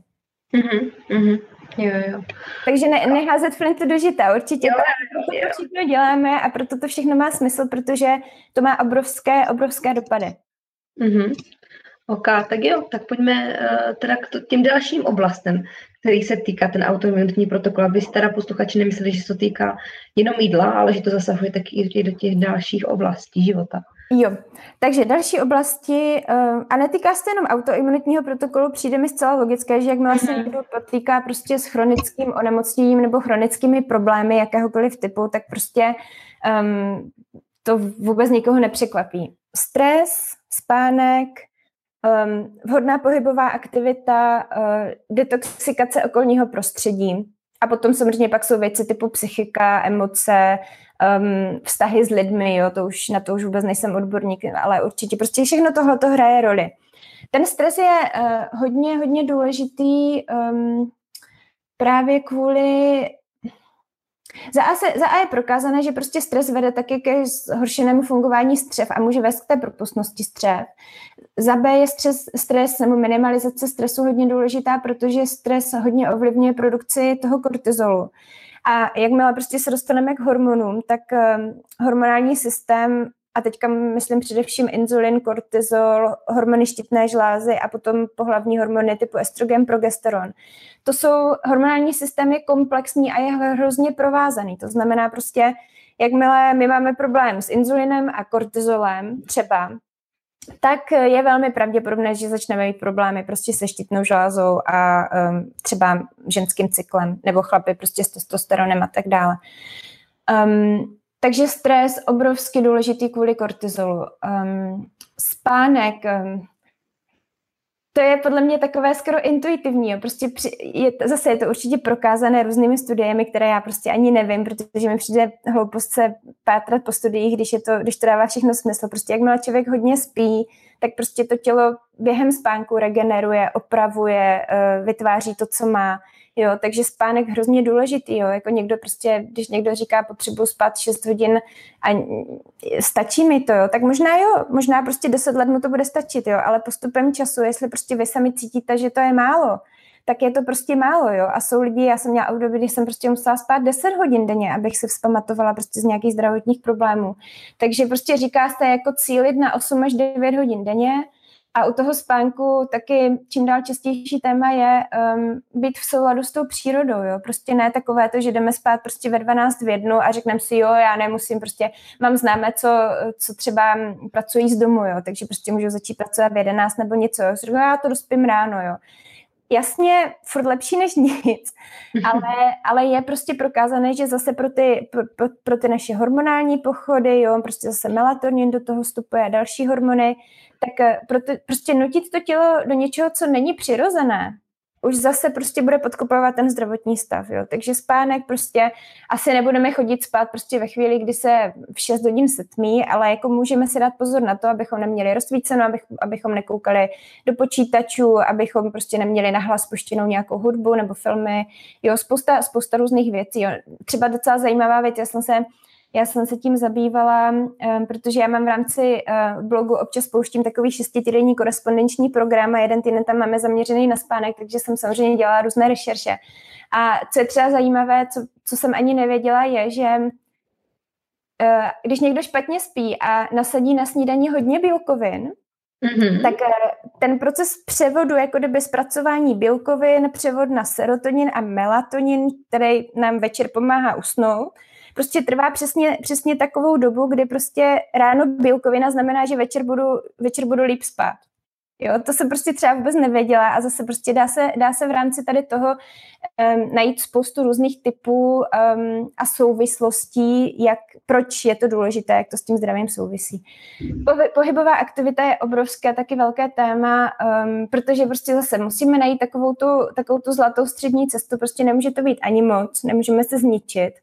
Mm-hmm. Jo, jo. Takže ne, neházet flintu do žita, určitě. Jo, to, jo. to všechno děláme a proto to všechno má smysl, protože to má obrovské, obrovské dopady. Mm-hmm. OK, tak jo, tak pojďme uh, teda k těm dalším oblastem, který se týká ten autoimunitní protokol, aby si teda posluchači nemysleli, že se to týká jenom jídla, ale že to zasahuje taky i do těch dalších oblastí života. Jo, takže další oblasti, uh, a netýká se jenom autoimunitního protokolu, přijde mi zcela logické, že jakmile se mhm. někdo potýká prostě s chronickým onemocněním nebo chronickými problémy jakéhokoliv typu, tak prostě um, to vůbec nikoho nepřekvapí. Stres, spánek, um, vhodná pohybová aktivita, uh, detoxikace okolního prostředí, a potom samozřejmě pak jsou věci typu psychika, emoce, um, vztahy s lidmi, jo, to už na to už vůbec nejsem odborník, ale určitě prostě všechno tohle to hraje roli. Ten stres je uh, hodně, hodně důležitý um, právě kvůli za A, se, za A je prokázané, že prostě stres vede taky ke zhoršenému fungování střev a může vést k té propustnosti střev. Za B je stres, stres nebo minimalizace stresu hodně důležitá, protože stres hodně ovlivňuje produkci toho kortizolu. A jakmile prostě se dostaneme k hormonům, tak um, hormonální systém a teďka myslím především inzulin, kortizol, hormony štítné žlázy a potom pohlavní hormony typu estrogen, progesteron. To jsou hormonální systémy komplexní a je hrozně provázaný. To znamená prostě, jakmile my máme problém s inzulinem a kortizolem třeba, tak je velmi pravděpodobné, že začneme mít problémy prostě se štítnou žlázou a um, třeba ženským cyklem, nebo chlapy prostě s testosteronem a tak dále. Um, takže stres obrovsky důležitý kvůli kortizolu. Um, spánek, um, to je podle mě takové skoro intuitivní. Jo. Prostě při, je, zase je to určitě prokázané různými studiemi, které já prostě ani nevím, protože mi přijde hloupost se pátrat po studiích, když, je to, když to dává všechno smysl. Prostě jakmile člověk hodně spí, tak prostě to tělo během spánku regeneruje, opravuje, uh, vytváří to, co má. Jo, takže spánek hrozně důležitý, jo, jako někdo prostě, když někdo říká potřebuji spát 6 hodin a stačí mi to, jo, tak možná jo, možná prostě 10 let mu to bude stačit, jo, ale postupem času, jestli prostě vy sami cítíte, že to je málo, tak je to prostě málo, jo. A jsou lidi, já jsem měla období, kdy jsem prostě musela spát 10 hodin denně, abych se vzpamatovala prostě z nějakých zdravotních problémů. Takže prostě říká se jako cílit na 8 až 9 hodin denně, a u toho spánku taky čím dál častější téma je um, být v souladu s tou přírodou, jo. Prostě ne takové to, že jdeme spát prostě ve 12 v jednu a řekneme si, jo, já nemusím, prostě mám známé, co, co třeba pracují z domu, jo, takže prostě můžu začít pracovat v 11 nebo něco, jo. Já to dospím ráno, jo jasně furt lepší než nic, ale, ale je prostě prokázané, že zase pro ty, pro, pro, ty naše hormonální pochody, jo, prostě zase melatonin do toho vstupuje a další hormony, tak eh, pro ty, prostě nutit to tělo do něčeho, co není přirozené, už zase prostě bude podkopovat ten zdravotní stav, jo. Takže spánek prostě, asi nebudeme chodit spát prostě ve chvíli, kdy se v 6 hodin setmí, ale jako můžeme si dát pozor na to, abychom neměli rozsvíceno, abych, abychom nekoukali do počítačů, abychom prostě neměli nahlas puštěnou nějakou hudbu nebo filmy, jo, spousta, spousta různých věcí, jo. Třeba docela zajímavá věc, já jsem se já jsem se tím zabývala, um, protože já mám v rámci uh, blogu občas pouštím takový šestitýdenní korespondenční program a jeden týden tam máme zaměřený na spánek, takže jsem samozřejmě dělala různé rešerše. A co je třeba zajímavé, co, co jsem ani nevěděla, je, že uh, když někdo špatně spí a nasadí na snídaní hodně bílkovin, Mm-hmm. tak ten proces převodu, jako kdyby zpracování bílkovin, převod na serotonin a melatonin, který nám večer pomáhá usnout, prostě trvá přesně, přesně takovou dobu, kdy prostě ráno bílkovina znamená, že večer budu, večer budu líp spát. Jo, to jsem prostě třeba vůbec nevěděla a zase prostě dá se, dá se v rámci tady toho um, najít spoustu různých typů um, a souvislostí, jak, proč je to důležité, jak to s tím zdravím souvisí. Pohybová aktivita je obrovské, taky velké téma, um, protože prostě zase musíme najít takovou tu, takovou tu zlatou střední cestu, prostě nemůže to být ani moc, nemůžeme se zničit,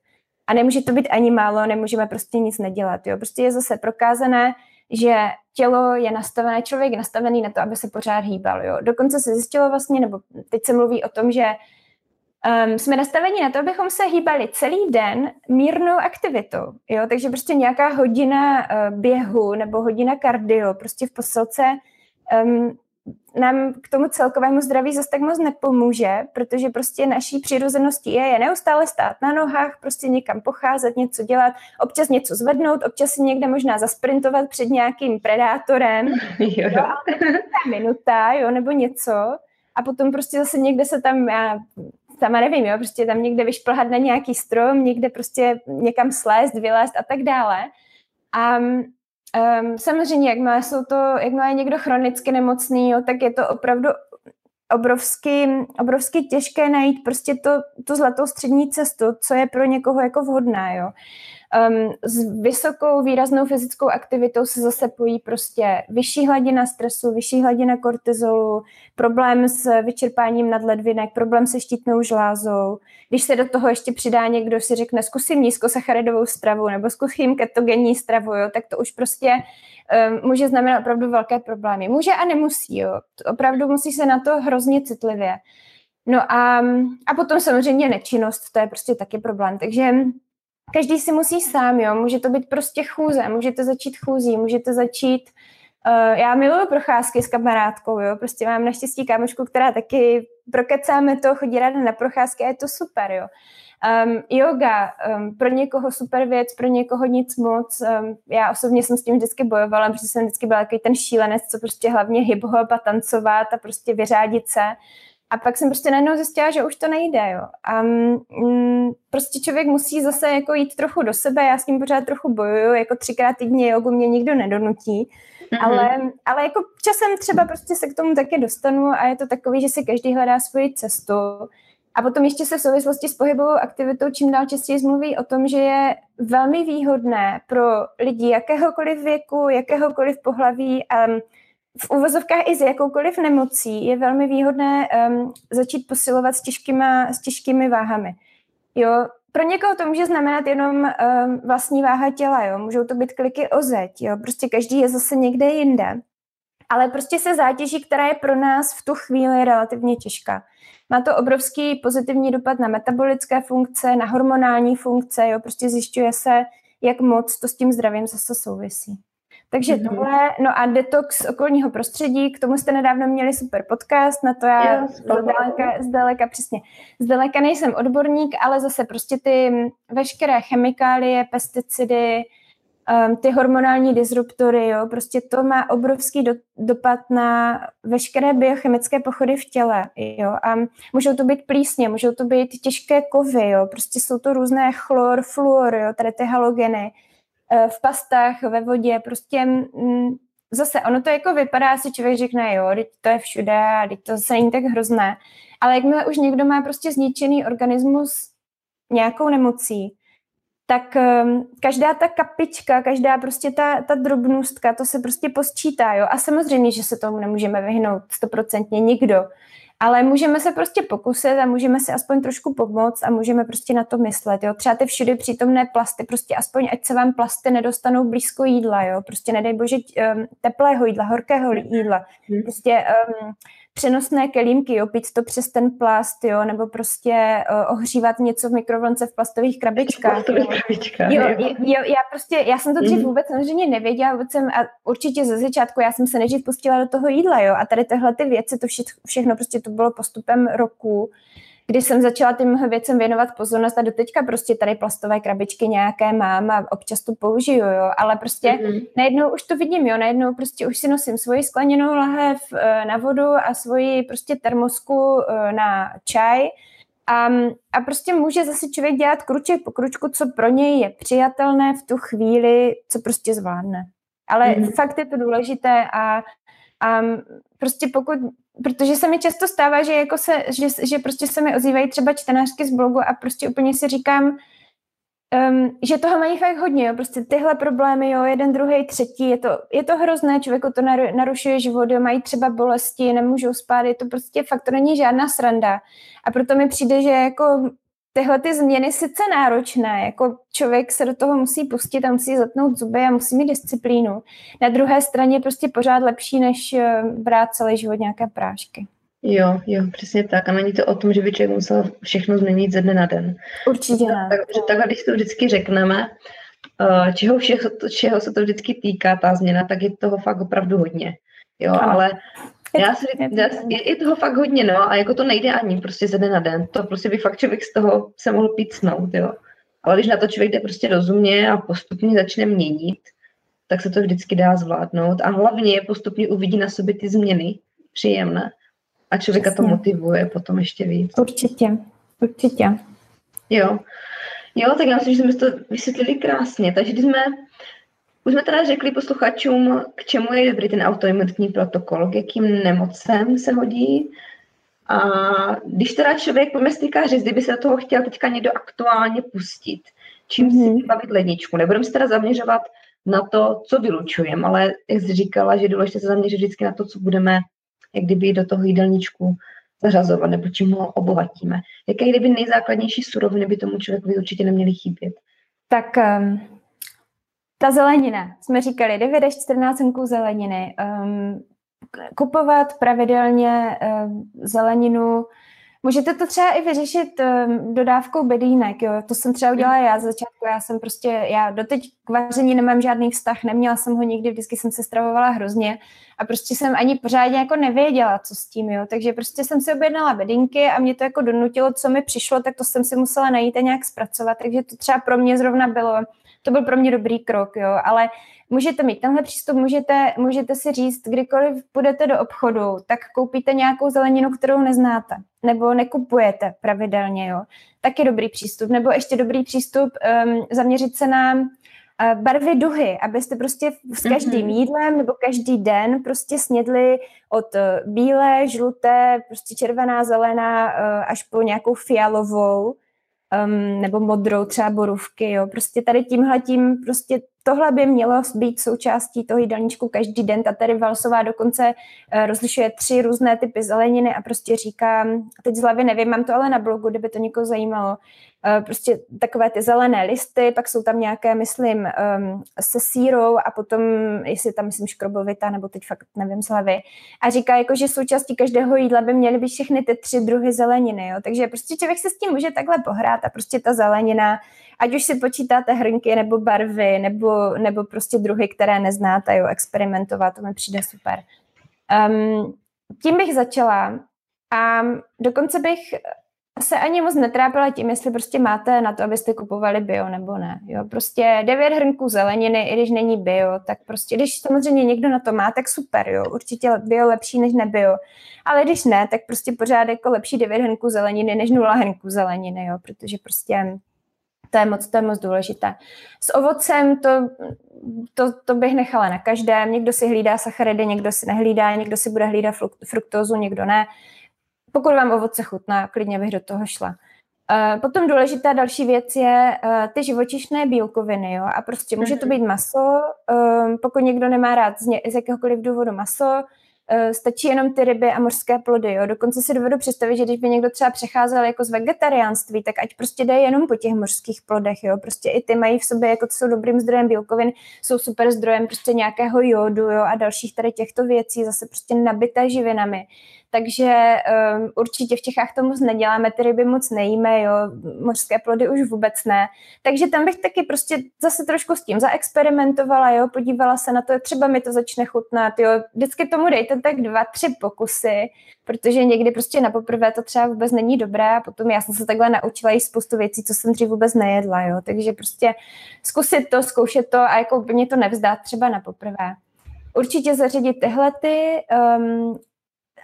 a nemůže to být ani málo, nemůžeme prostě nic nedělat. Jo. Prostě je zase prokázané, že tělo je nastavené, člověk je nastavený na to, aby se pořád hýbal. Jo. Dokonce se zjistilo vlastně, nebo teď se mluví o tom, že um, jsme nastaveni na to, abychom se hýbali celý den mírnou aktivitou. Jo. Takže prostě nějaká hodina uh, běhu nebo hodina kardio prostě v posilce um, nám k tomu celkovému zdraví zase tak moc nepomůže, protože prostě naší přirozeností je, je neustále stát na nohách, prostě někam pocházet, něco dělat, občas něco zvednout, občas si někde možná zasprintovat před nějakým predátorem, jo, jo. minuta, jo, nebo něco, a potom prostě zase někde se tam, já sama nevím, jo, prostě tam někde vyšplhat na nějaký strom, někde prostě někam slézt, vylézt a tak dále. A Um, samozřejmě, jakmile, jsou to, jakmile je někdo chronicky nemocný, jo, tak je to opravdu obrovsky, obrovsky těžké najít prostě to, tu zlatou střední cestu, co je pro někoho jako vhodné, jo. Um, s vysokou výraznou fyzickou aktivitou se zase pojí prostě vyšší hladina stresu, vyšší hladina kortizolu, problém s vyčerpáním nadledvinek, problém se štítnou žlázou. Když se do toho ještě přidá někdo, si řekne, zkusím nízkosacharidovou stravu nebo zkusím ketogenní stravu, jo, tak to už prostě um, může znamenat opravdu velké problémy. Může a nemusí, jo. Opravdu musí se na to hrozně citlivě. No a, a potom samozřejmě nečinnost, to je prostě taky problém. Takže každý si musí sám, jo, může to být prostě chůze, můžete začít chůzí, můžete začít Uh, já miluju procházky s kamarádkou, jo, prostě mám naštěstí kámošku, která taky prokecáme to, chodí ráda na procházky a je to super, jo. Um, yoga, um, pro někoho super věc, pro někoho nic moc. Um, já osobně jsem s tím vždycky bojovala, protože jsem vždycky byla takový ten šílenec, co prostě hlavně hip-hop a tancovat a prostě vyřádit se. A pak jsem prostě najednou zjistila, že už to nejde, jo. A mm, prostě člověk musí zase jako jít trochu do sebe, já s tím pořád trochu bojuju, jako třikrát týdně jogu mě nikdo nedonutí, mm-hmm. ale, ale jako časem třeba prostě se k tomu taky dostanu a je to takový, že si každý hledá svoji cestu. A potom ještě se v souvislosti s pohybovou aktivitou čím dál častěji zmluví o tom, že je velmi výhodné pro lidi jakéhokoliv věku, jakéhokoliv pohlaví a v uvozovkách i s jakoukoliv nemocí je velmi výhodné um, začít posilovat s, těžkýma, s těžkými váhami. Jo, pro někoho to může znamenat jenom um, vlastní váha těla, jo. Můžou to být kliky o zeď, jo. Prostě každý je zase někde jinde. ale prostě se zátěží, která je pro nás v tu chvíli relativně těžká. Má to obrovský pozitivní dopad na metabolické funkce, na hormonální funkce, jo, prostě zjišťuje se, jak moc to s tím zdravím zase souvisí. Takže mm-hmm. tohle, no a detox okolního prostředí, k tomu jste nedávno měli super podcast, na to já yes, zdaleka, zdaleka, přesně, zdaleka nejsem odborník, ale zase prostě ty veškeré chemikálie, pesticidy, um, ty hormonální disruptory, jo, prostě to má obrovský do, dopad na veškeré biochemické pochody v těle, jo, a můžou to být plísně, můžou to být těžké kovy, jo, prostě jsou to různé chlor, fluor, jo, tady ty halogeny, v pastách, ve vodě, prostě mm, zase ono to jako vypadá, si člověk řekne, jo, teď to je všude a teď to zase není tak hrozné, ale jakmile už někdo má prostě zničený organismus nějakou nemocí, tak um, každá ta kapička, každá prostě ta, ta drobnůstka, to se prostě posčítá, jo. A samozřejmě, že se tomu nemůžeme vyhnout stoprocentně nikdo, ale můžeme se prostě pokusit a můžeme si aspoň trošku pomoct a můžeme prostě na to myslet, jo. Třeba ty všude přítomné plasty, prostě aspoň ať se vám plasty nedostanou blízko jídla, jo. Prostě nedej bože um, teplého jídla, horkého jídla. Hmm. Prostě um, přenosné kelímky, jo, pít to přes ten plast, jo, nebo prostě uh, ohřívat něco v mikrovlnce v plastových krabičkách. Plastových krabičkách, jo, jo. jo, já prostě, já jsem to dřív mm. vůbec samozřejmě nevěděla, vůbec jsem, a určitě ze začátku, já jsem se nejdřív pustila do toho jídla, jo, a tady tyhle ty věci, to vše, všechno prostě to bylo postupem roku, kdy jsem začala těm věcem věnovat pozornost a doteďka prostě tady plastové krabičky nějaké mám a občas to použiju, jo, ale prostě mm-hmm. najednou už to vidím, jo, najednou prostě už si nosím svoji skleněnou lahev eh, na vodu a svoji prostě termosku eh, na čaj a, a prostě může zase člověk dělat kruček po kručku, co pro něj je přijatelné v tu chvíli, co prostě zvládne. Ale mm-hmm. fakt je to důležité a, a prostě pokud protože se mi často stává, že, jako se, že, že prostě se mi ozývají třeba čtenářky z blogu a prostě úplně si říkám, um, že toho mají fakt hodně, jo, prostě tyhle problémy, jo, jeden, druhý, třetí, je to, je to hrozné, člověku to narušuje život, jo, mají třeba bolesti, nemůžou spát, je to prostě fakt, to není žádná sranda. A proto mi přijde, že jako tyhle ty změny sice náročné, jako člověk se do toho musí pustit a musí zatnout zuby a musí mít disciplínu. Na druhé straně je prostě pořád lepší, než eh, brát celý život nějaké prášky. Jo, jo, přesně tak. A není to o tom, že by člověk musel všechno změnit ze dne na den. Určitě ne. Tak, že takhle, když to vždycky řekneme, uh, čeho, všeho, čeho se to vždycky týká, ta změna, tak je toho fakt opravdu hodně. Jo, ano. ale já si, já, je, je toho fakt hodně, no, a jako to nejde ani prostě ze dne na den. To prostě by fakt člověk z toho se mohl pícnout, jo. Ale když na to člověk jde prostě rozumně a postupně začne měnit, tak se to vždycky dá zvládnout. A hlavně postupně uvidí na sobě ty změny příjemné. A člověka Přesně. to motivuje potom ještě víc. Určitě, určitě. Jo. Jo, tak já myslím, že jsme to vysvětlili krásně. Takže když jsme už jsme teda řekli posluchačům, k čemu je dobrý ten autoimunitní protokol, k jakým nemocem se hodí. A když teda člověk, pojďme říct, kdyby se do toho chtěl teďka někdo aktuálně pustit, čím mm-hmm. si mhm. vybavit ledničku. Nebudeme se teda zaměřovat na to, co vylučujeme, ale jak jsi říkala, že je důležité se zaměřit vždycky na to, co budeme jak kdyby do toho jídelníčku zařazovat, nebo čím ho obohatíme. Jaké kdyby nejzákladnější suroviny by tomu člověku určitě neměly chybět? Tak um, ta zelenina, jsme říkali 9 až 14 hrnků zeleniny. Um, kupovat pravidelně um, zeleninu, Můžete to třeba i vyřešit um, dodávkou bedínek, jo. To jsem třeba udělala já z začátku. Já jsem prostě, já doteď k vaření nemám žádný vztah, neměla jsem ho nikdy, vždycky jsem se stravovala hrozně a prostě jsem ani pořádně jako nevěděla, co s tím, jo. Takže prostě jsem si objednala bedinky a mě to jako donutilo, co mi přišlo, tak to jsem si musela najít a nějak zpracovat. Takže to třeba pro mě zrovna bylo to byl pro mě dobrý krok, jo, ale můžete mít tenhle přístup, můžete, můžete si říct, kdykoliv půjdete do obchodu, tak koupíte nějakou zeleninu, kterou neznáte, nebo nekupujete pravidelně, jo, tak je dobrý přístup, nebo ještě dobrý přístup um, zaměřit se na uh, barvy duhy, abyste prostě s každým mm-hmm. jídlem nebo každý den prostě snědli od uh, bílé, žluté, prostě červená, zelená uh, až po nějakou fialovou um, nebo modrou třeba borůvky, jo. Prostě tady tímhle tím prostě tohle by mělo být součástí toho jídelníčku každý den. Ta tady Valsová dokonce uh, rozlišuje tři různé typy zeleniny a prostě říká, teď z hlavy nevím, mám to ale na blogu, kdyby to někoho zajímalo, prostě takové ty zelené listy, pak jsou tam nějaké, myslím, um, se sírou a potom, jestli tam, myslím, škrobovita, nebo teď fakt nevím z hlavy. A říká, jako, že součástí každého jídla by měly být všechny ty tři druhy zeleniny. Jo? Takže prostě člověk se s tím může takhle pohrát a prostě ta zelenina ať už si počítáte hrnky nebo barvy, nebo, nebo prostě druhy, které neznáte, jo, experimentovat, to mi přijde super. Um, tím bych začala a dokonce bych se ani moc netrápila tím, jestli prostě máte na to, abyste kupovali bio nebo ne. Jo, prostě devět hrnků zeleniny, i když není bio, tak prostě, když samozřejmě někdo na to má, tak super, jo, určitě bio lepší než nebio. Ale když ne, tak prostě pořád jako lepší devět hrnků zeleniny než nula hrnků zeleniny, jo, protože prostě to je moc, to je moc důležité. S ovocem to, to, to bych nechala na každém. Někdo si hlídá sacharidy, někdo si nehlídá, někdo si bude hlídat fruktózu, někdo ne. Pokud vám ovoce chutná, klidně bych do toho šla. Uh, potom důležitá další věc je uh, ty živočišné bílkoviny. Jo? A prostě může to mhm. být maso, uh, pokud někdo nemá rád z, ně, z jakéhokoliv důvodu maso, Eh, stačí jenom ty ryby a mořské plody. Jo. Dokonce si dovedu představit, že když by někdo třeba přecházel jako z vegetariánství, tak ať prostě jde jenom po těch mořských plodech. Jo. Prostě i ty mají v sobě, jako jsou dobrým zdrojem bílkovin, jsou super zdrojem prostě nějakého jodu jo, a dalších tady těchto věcí, zase prostě nabité živinami takže um, určitě v Čechách to moc neděláme, ty ryby moc nejíme, jo, mořské plody už vůbec ne. Takže tam bych taky prostě zase trošku s tím zaexperimentovala, jo, podívala se na to, třeba mi to začne chutnat, jo, vždycky tomu dejte tak dva, tři pokusy, protože někdy prostě na poprvé to třeba vůbec není dobré a potom já jsem se takhle naučila i spoustu věcí, co jsem dřív vůbec nejedla, jo, takže prostě zkusit to, zkoušet to a jako úplně to nevzdát třeba na poprvé. Určitě zařadit tyhle ty um,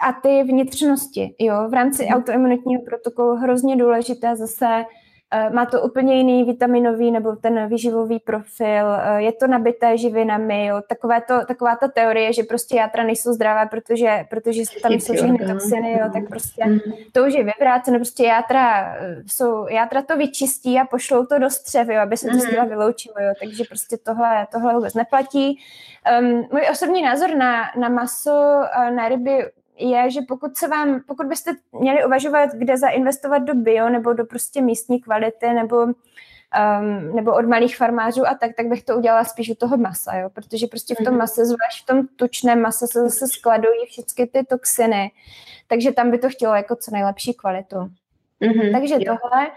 a ty vnitřnosti, jo, v rámci mm. autoimunitního protokolu hrozně důležité zase Eh, má to úplně jiný vitaminový nebo ten výživový profil, eh, je to nabité živinami, jo. Takové to, taková ta teorie, že prostě játra nejsou zdravé, protože, protože tam jsou všechny toxiny, jo, tak prostě mm. to už je vyvráceno, prostě játra, eh, jsou, játra to vyčistí a pošlou to do střev, jo, aby se to z těla vyloučilo, jo, takže prostě tohle, tohle vůbec neplatí. Um, můj osobní názor na, na maso, na ryby je, že pokud se vám, pokud byste měli uvažovat, kde zainvestovat do bio nebo do prostě místní kvality nebo um, nebo od malých farmářů a tak, tak bych to udělala spíš u toho masa, jo? protože prostě v tom mhm. mase, zvlášť v tom tučném mase se zase skladují všechny ty toxiny, takže tam by to chtělo jako co nejlepší kvalitu. Mm-hmm, takže jo. tohle.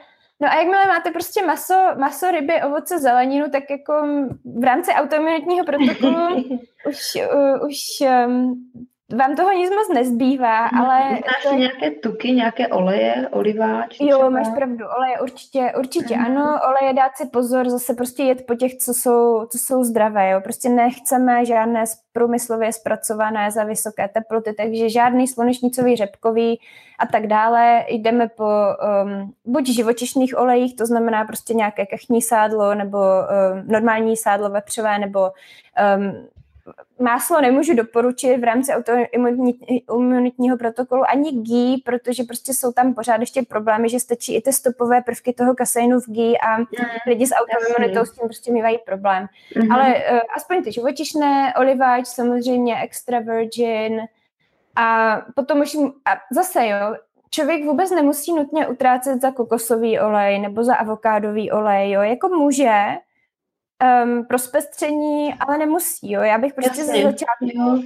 No a jakmile máte prostě maso, maso, ryby, ovoce, zeleninu, tak jako v rámci autoimunitního protokolu už, uh, už um, vám toho nic moc nezbývá, hmm, ale... Máš to... nějaké tuky, nějaké oleje, oliváč? Jo, třeba? máš pravdu, oleje určitě, určitě mm. ano, oleje dát si pozor, zase prostě jet po těch, co jsou, co jsou zdravé, jo, prostě nechceme žádné průmyslově zpracované za vysoké teploty, takže žádný slunečnicový, řepkový a tak dále. Jdeme po um, buď živočišných olejích, to znamená prostě nějaké kachní sádlo, nebo um, normální sádlo vepřové, nebo um, Máslo nemůžu doporučit v rámci autoimunitního protokolu ani gí, protože prostě jsou tam pořád ještě problémy, že stačí i ty stopové prvky toho kaseinu v gí a mm, lidi s autoimunitou s tím prostě mývají problém. Mm-hmm. Ale uh, aspoň ty živočišné, oliváč, samozřejmě extra virgin a potom už a zase jo, člověk vůbec nemusí nutně utrácet za kokosový olej nebo za avokádový olej, jo, jako může, um, pro zpestření, ale nemusí, jo. Já bych prostě Jasně, ze začátku jo.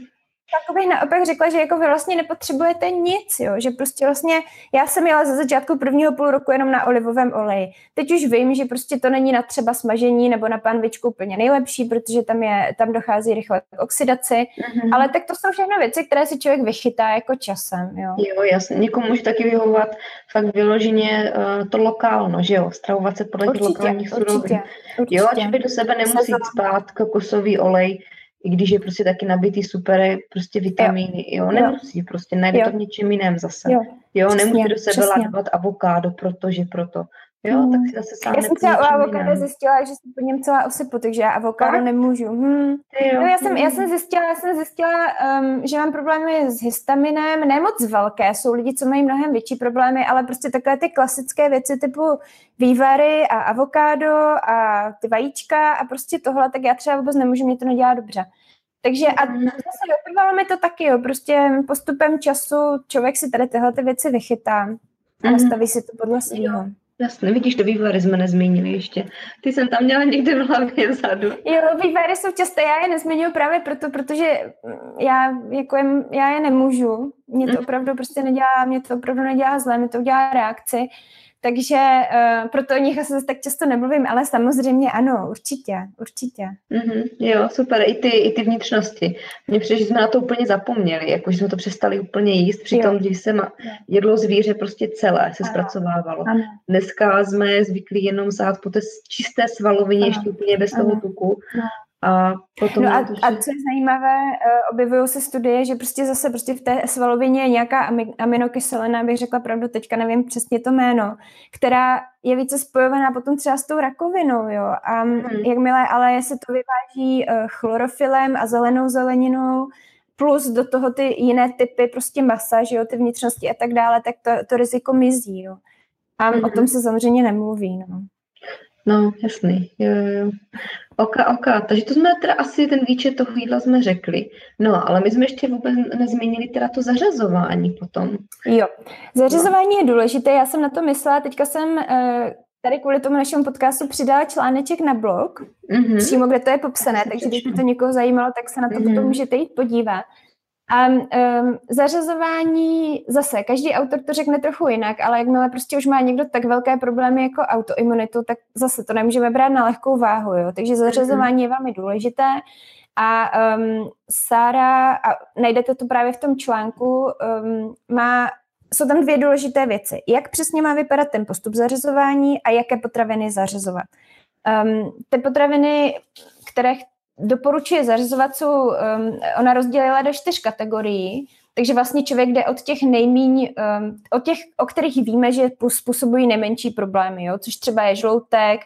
Tak bych naopak řekla, že jako vy vlastně nepotřebujete nic, jo. Že prostě vlastně, já jsem jela ze začátku prvního půl roku jenom na olivovém oleji. Teď už vím, že prostě to není na třeba smažení nebo na panvičku úplně nejlepší, protože tam, je, tam dochází rychle k oxidaci, mm-hmm. ale tak to jsou všechno věci, které si člověk vychytá jako časem, jo. Jo, jasně. Někomu může taky vyhovovat fakt vyloženě uh, to lokálno, že jo, stravovat se podle těch lokálních surovin. Určitě. Jo, že by do sebe nemusí spát kokosový olej, i když je prostě taky nabitý super, prostě vitamíny, jo, jo nemusí, prostě najde to v něčem jiném zase. Jo, jo nemusí do sebe ladovat avokádo, protože proto. Jo, tak Mm. si zase sám Já jsem třeba u avokáda zjistila, že jsem po něm celá osypu, takže já avokádo nemůžu. Hmm. Jo. No, já, jsem, já Mhm. jsem zjistila, já jsem zjistila um, že mám problémy s histaminem, ne moc velké, jsou lidi, co mají mnohem větší problémy, ale prostě takové ty klasické věci typu vývary a avokádo a ty vajíčka a prostě tohle, tak já třeba vůbec nemůžu, mě to nedělá dobře. Takže a Mhm. zase jo, trvalo mi to taky, jo, prostě postupem času člověk si tady tyhle ty věci vychytá a Mhm. nastaví si to podle svého. Jasně, vidíš, to vývary jsme nezmínili ještě. Ty jsem tam měla někde v hlavě vzadu. Jo, vývary jsou časté, já je nezmiňuji právě proto, protože já, jako je, já je nemůžu. Mě to Mhm. opravdu prostě nedělá, mě to opravdu nedělá zlé, mě to udělá reakci. Takže uh, proto o nich asi zase tak často nemluvím, ale samozřejmě ano, určitě, určitě. Mhm, jo, super. I ty, I ty vnitřnosti. Mně přijde, že jsme na to úplně zapomněli, jako že jsme to přestali úplně jíst, přitom, Jo. když se ma, jedlo zvíře prostě celé se Ano. zpracovávalo. Ano. Dneska jsme zvyklí jenom sát po té čisté svalovině, Ano. ještě úplně bez toho Ano. tuku. No. A potom No a, a co je zajímavé, eh, objevují se studie, že prostě zase prostě v té svalovině je nějaká ami- aminokyselina, bych řekla pravdu, teďka nevím přesně to jméno, která je více spojovaná potom třeba s tou rakovinou, jo. A Mhm. jakmile ale se to vyváží eh, chlorofilem a zelenou zeleninou, plus do toho ty jiné typy prostě masa, že jo, ty vnitřnosti a tak dále, tak to, to riziko mizí, jo. A Mhm. o tom se samozřejmě nemluví, no. No, jasný. Jo, jo. Oka, oka. Takže to jsme teda asi ten výčet toho jídla jsme řekli. No, ale my jsme ještě vůbec nezmínili teda to zařazování potom. Jo, zařizování je důležité, já jsem na to myslela, teďka jsem eh, tady kvůli tomu našemu podcastu přidala článeček na blog, Mhm. přímo kde to je popsané, takže když by to někoho zajímalo, tak se na to Mhm. potom můžete jít podívat. A um, zařazování, zase, každý autor to řekne trochu jinak, ale jakmile prostě už má někdo tak velké problémy jako autoimunitu, tak zase to nemůžeme brát na lehkou váhu, jo. Takže zařazování je velmi důležité a um, Sára, a najdete to právě v tom článku, um, má, jsou tam dvě důležité věci. Jak přesně má vypadat ten postup zařazování a jaké potraviny zařazovat. Um, ty potraviny, které doporučuje zařazovat, jsou, um, ona rozdělila do čtyř kategorií, takže vlastně člověk jde od těch nejmíň, um, od těch, o kterých víme, že způsobují nejmenší problémy, jo? což třeba je žloutek,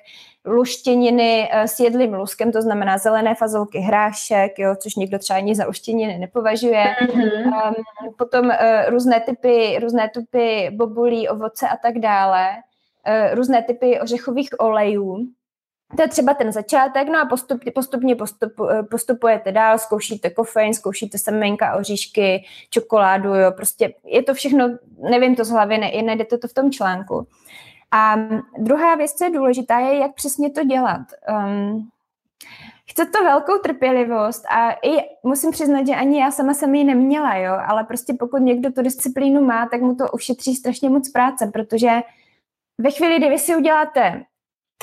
luštěniny uh, s jedlým luskem, to znamená zelené fazolky, hrášek, jo? což někdo třeba ani za luštěniny nepovažuje. Mhm. Um, potom uh, různé typy, různé typy bobulí, ovoce a tak dále. Uh, různé typy ořechových olejů. To je třeba ten začátek, no a postup, postupně postup, eh, postupujete dál, zkoušíte kofein, zkoušíte semenka, oříšky, čokoládu, jo, prostě je to všechno, nevím to z hlavy, ne, najdete to v tom článku. A druhá věc, co je důležitá, je, jak přesně to dělat. Um, Chce to velkou trpělivost a i musím přiznat, že ani já sama jsem ji neměla, jo, ale prostě pokud někdo tu disciplínu má, tak mu to ušetří strašně moc práce, protože ve chvíli, kdy vy si uděláte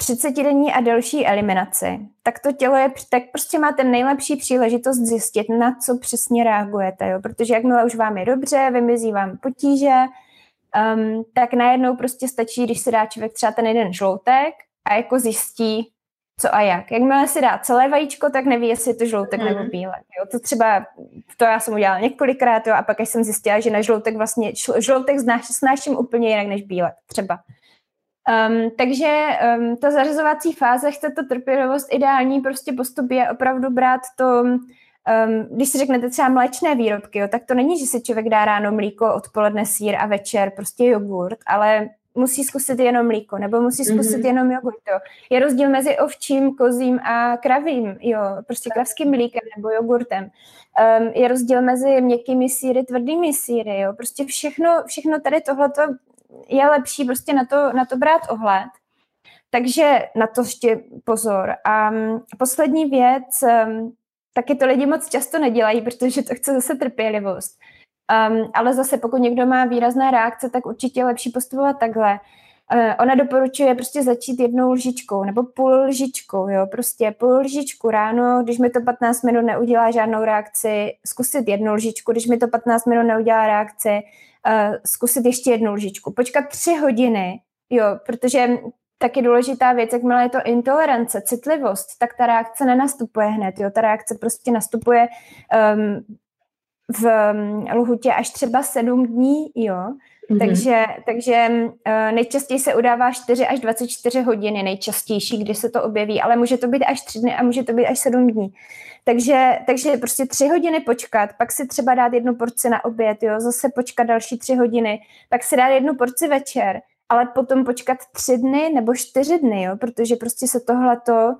30-denní a delší eliminaci, tak to tělo je, tak prostě máte nejlepší příležitost zjistit, na co přesně reagujete, jo? protože jakmile už vám je dobře, vymizí vám potíže, um, tak najednou prostě stačí, když si dá člověk třeba ten jeden žloutek a jako zjistí, co a jak. Jakmile si dá celé vajíčko, tak neví, jestli je to žloutek Mhm. nebo bílek. Jo? To třeba, to já jsem udělala několikrát, jo, a pak až jsem zjistila, že na žloutek vlastně, žloutek snáším úplně jinak než bílek, třeba. Um, takže um, ta zařazovací fáze, chce to trpělivost, ideální prostě postup je opravdu brát to, um, když si řeknete třeba mléčné výrobky, jo, tak to není, že si člověk dá ráno mlíko, odpoledne sír a večer prostě jogurt, ale musí zkusit jenom mlíko, nebo musí zkusit Mhm. mm-hmm. jenom jogurt. Jo. Je rozdíl mezi ovčím, kozím a kravím, jo, prostě kravským mlíkem nebo jogurtem. Um, je rozdíl mezi měkkými síry, tvrdými síry, jo. Prostě všechno, všechno tady tohleto je lepší prostě na to, na to brát ohled. Takže na to ještě pozor. A um, poslední věc, um, taky to lidi moc často nedělají, protože to chce zase trpělivost. Um, ale zase pokud někdo má výrazné reakce, tak určitě je lepší postupovat takhle. Uh, ona doporučuje prostě začít jednou lžičkou nebo půl lžičkou, jo, prostě půl lžičku ráno, když mi to 15 minut neudělá žádnou reakci, zkusit jednu lžičku, když mi to 15 minut neudělá reakci, zkusit ještě jednu lžičku, počkat tři hodiny, jo, protože taky důležitá věc, jakmile je to intolerance, citlivost, tak ta reakce nenastupuje hned, jo, ta reakce prostě nastupuje um, v um, lhutě až třeba sedm dní, jo, Mm-hmm. Takže, takže uh, nejčastěji se udává 4 až 24 hodiny, nejčastější, kdy se to objeví, ale může to být až 3 dny a může to být až 7 dní. Takže, takže prostě 3 hodiny počkat, pak si třeba dát jednu porci na oběd, jo, zase počkat další 3 hodiny, pak si dát jednu porci večer, ale potom počkat 3 dny nebo 4 dny, jo, protože prostě se tohleto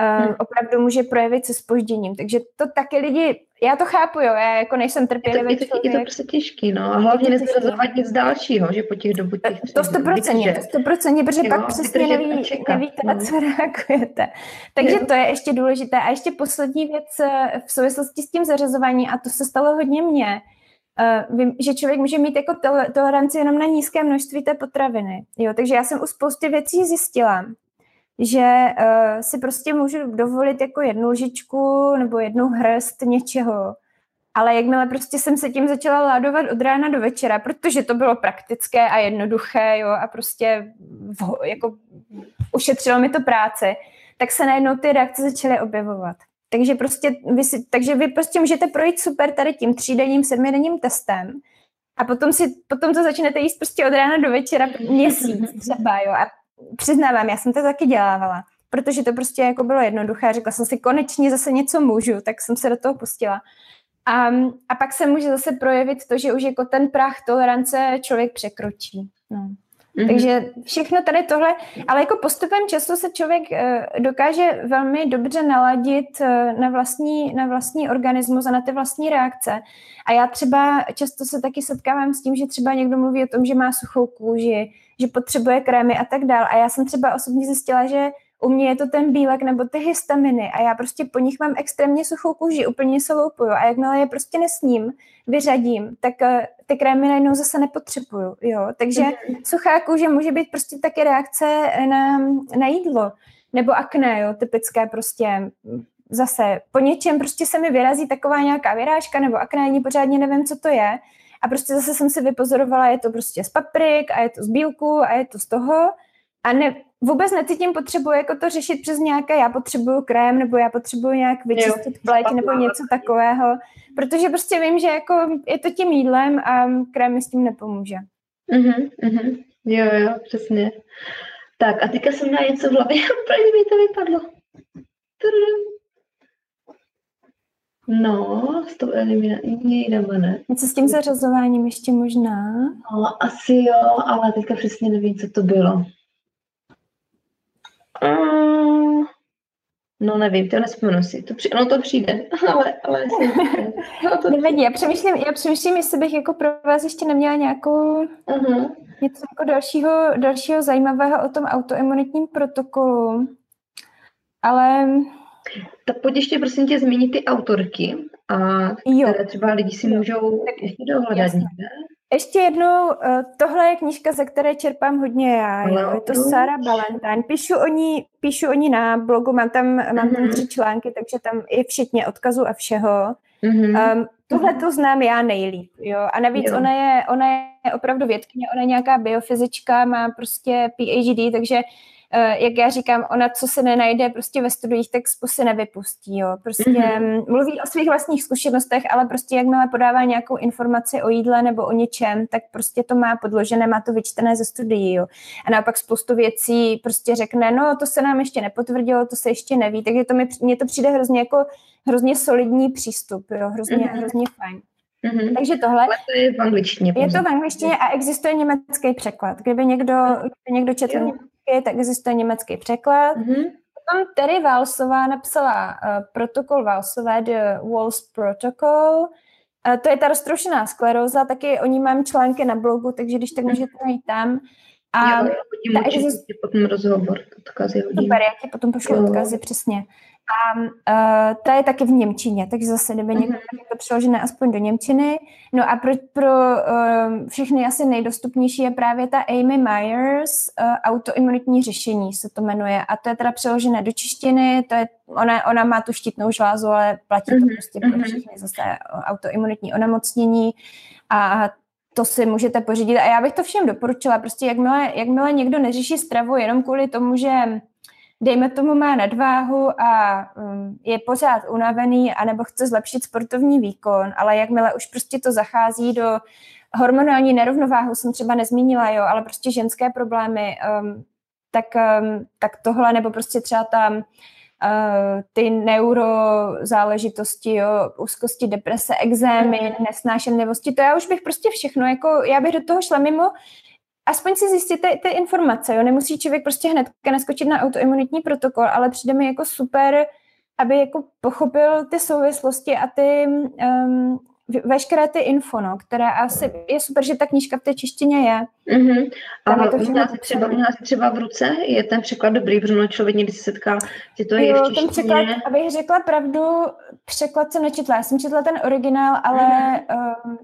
uh, opravdu může projevit se spožděním. Takže to taky lidi, já to chápu, jo, já jako nejsem trpělivý je to, je to, je to prostě těžký, no, a hlavně nezrazovat nic dalšího, že po těch dobu těch To stoprocentně, to stoprocentně, protože jo, pak přesně neví, nevíte, na co reagujete. Takže jo. to je ještě důležité. A ještě poslední věc eh, v souvislosti s tím zařazováním, a to se stalo hodně mně, Uh, vím, že člověk může mít jako toleranci jenom na nízké množství té potraviny. Jo, takže já jsem u spousty věcí zjistila, že uh, si prostě můžu dovolit jako jednu lžičku nebo jednu hrst něčeho, ale jakmile prostě jsem se tím začala ládovat od rána do večera, protože to bylo praktické a jednoduché, jo, a prostě v, jako ušetřilo mi to práci, tak se najednou ty reakce začaly objevovat. Takže prostě vy, si, takže vy prostě můžete projít super tady tím třídenním, sedmidenním testem a potom, si, potom to začnete jíst prostě od rána do večera měsíc třeba, jo, a přiznávám, já jsem to taky dělávala, protože to prostě jako bylo jednoduché. Řekla jsem si, konečně zase něco můžu, tak jsem se do toho pustila. A, a pak se může zase projevit to, že už jako ten práh tolerance člověk překročí. No. Mm-hmm. Takže všechno tady tohle, ale jako postupem času se člověk uh, dokáže velmi dobře naladit uh, na, vlastní, na vlastní organismus a na ty vlastní reakce. A já třeba často se taky setkávám s tím, že třeba někdo mluví o tom, že má suchou kůži, že potřebuje krémy a tak dál. A já jsem třeba osobně zjistila, že u mě je to ten bílek nebo ty histaminy a já prostě po nich mám extrémně suchou kůži, úplně se loupuju a jakmile je prostě nesním, vyřadím, tak uh, ty krémy najednou zase nepotřebuju, jo. Takže mm-hmm. suchá kůže může být prostě taky reakce na, na jídlo nebo akné, jo, typické prostě zase po něčem prostě se mi vyrazí taková nějaká vyrážka nebo akné, ani pořádně nevím, co to je a prostě zase jsem si vypozorovala, je to prostě z paprik a je to z bílku a je to z toho. A ne, vůbec necítím potřebu jako to řešit přes nějaké, já potřebuju krém, nebo já potřebuju nějak vyčistit pleť, nebo něco takového, protože prostě vím, že jako je to tím jídlem a krém mi s tím nepomůže. Mhm, mhm. Jo, jo, přesně. Tak a teďka jsem měla něco v hlavě, úplně mi to vypadlo. No, s tou eliminací jdeme, ne? Něco s tím zařazováním ještě možná? No, asi jo, ale teďka přesně nevím, co to bylo. Uh, no nevím, to nespomenu si. To při, no to přijde, ale, ale no, to Nevadí, já přemýšlím, já přemýšlím, jestli bych jako pro vás ještě neměla nějakou uh-huh. něco jako dalšího, dalšího zajímavého o tom autoimunitním protokolu. Ale tak pojď ještě prosím tě zmínit ty autorky, a jo. které třeba lidi si můžou tak ještě dohledat někde. Ještě jednou, eh, tohle je knížka, ze které čerpám hodně já. Jo. Je to Sarah Ballantyne. Píšu o ní, píšu o ní na blogu, mám tam, mám tam mm-hmm. tři články, takže tam je všetně odkazu a všeho. Mm-hmm. Um, tohle to znám já nejlíp. Jo? A navíc jo. ona je, ona je opravdu vědkyně, ona je nějaká biofyzička, má prostě PhD, takže jak já říkám, ona, co se nenajde prostě ve studiích, tak se nevypustí. Jo. Prostě mm-hmm. mluví o svých vlastních zkušenostech, ale prostě jakmile podává nějakou informaci o jídle nebo o něčem, tak prostě to má podložené, má to vyčtené ze studií. Jo. A naopak spoustu věcí prostě řekne, no to se nám ještě nepotvrdilo, to se ještě neví, takže to mi, mně to přijde hrozně jako hrozně solidní přístup, jo, hrozně, mm-hmm. hrozně fajn. Mm-hmm. Takže tohle. Ale to je v angličtině. Je to v angličtině a existuje německý překlad. Kdyby někdo, kdyby někdo četl německy, tak existuje německý překlad. Mm-hmm. Potom Terry Walsová napsala uh, protokol Walsové, The Walls Protocol. Uh, to je ta roztroušená skleróza, taky o ní mám články na blogu, takže když tak mhm. můžete najít tam. A jo, já hodím exist... potom rozhovor, odkazy hodím. Super, já ti potom pošlu odkazy, přesně. A uh, ta je taky v Němčině, takže zase, kdyby někdo mm-hmm. to přeložené aspoň do Němčiny. No a pro, pro uh, všechny asi nejdostupnější je právě ta Amy Myers, uh, autoimunitní řešení se to jmenuje. A to je teda přeložené do češtiny, to je, ona, ona má tu štítnou žlázu, ale platí to prostě pro všechny zase autoimunitní onemocnění. A to si můžete pořídit. A já bych to všem doporučila, prostě jakmile, jakmile někdo neřeší stravu jenom kvůli tomu, že dejme tomu má nadváhu a um, je pořád unavený, anebo chce zlepšit sportovní výkon, ale jakmile už prostě to zachází do hormonální nerovnováhu jsem třeba nezmínila, jo, ale prostě ženské problémy, um, tak, um, tak tohle, nebo prostě třeba tam uh, ty neurozáležitosti, jo, úzkosti, deprese, exémy, mhm. nesnášenlivosti, to já už bych prostě všechno, jako já bych do toho šla mimo, aspoň si zjistit ty, ty informace, jo, nemusí člověk prostě hned naskočit na autoimunitní protokol, ale přijde mi jako super, aby jako pochopil ty souvislosti a ty um, veškeré ty info, no, které asi je super, že ta knížka v té češtině je. Mm-hmm. A je to u nás, třeba, u nás třeba v ruce je ten překlad dobrý, protože člověk někdy se setká, že to je jo, v češtině. ten překlad, abych řekla pravdu, překlad jsem nečetla. Já jsem četla ten originál, ale mm-hmm. um,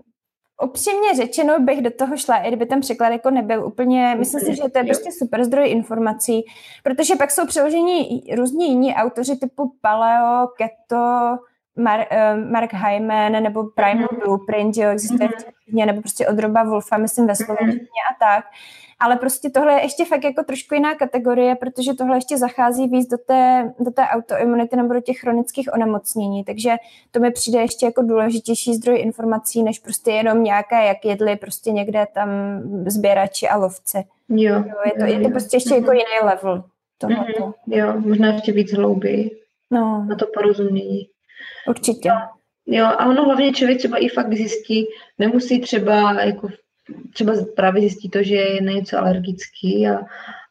Upřímně řečeno bych do toho šla, i kdyby ten překlad jako nebyl úplně, myslím si, že to je prostě super zdroj informací, protože pak jsou přeložení různí jiní autoři typu Paleo, Keto, Mar, uh, Mark Hyman nebo Primal mm-hmm. Blueprint, jo, existuje mm-hmm. nebo prostě od Roba Wolfa, myslím ve mhm. slovenštině mm-hmm. a tak. Ale prostě tohle je ještě fakt jako trošku jiná kategorie, protože tohle ještě zachází víc do té, do té autoimunity nebo do těch chronických onemocnění. Takže to mi přijde ještě jako důležitější zdroj informací, než prostě jenom nějaké, jak jedli prostě někde tam sběrači a lovci. Jo. jo je, to, je to prostě ještě jako jiný level. Mm-hmm. Jo, možná ještě víc hlouběji no. na to porozumění. Určitě. Jo, a ono hlavně člověk třeba i fakt zjistí, nemusí třeba jako třeba právě zjistí to, že je na něco alergický a,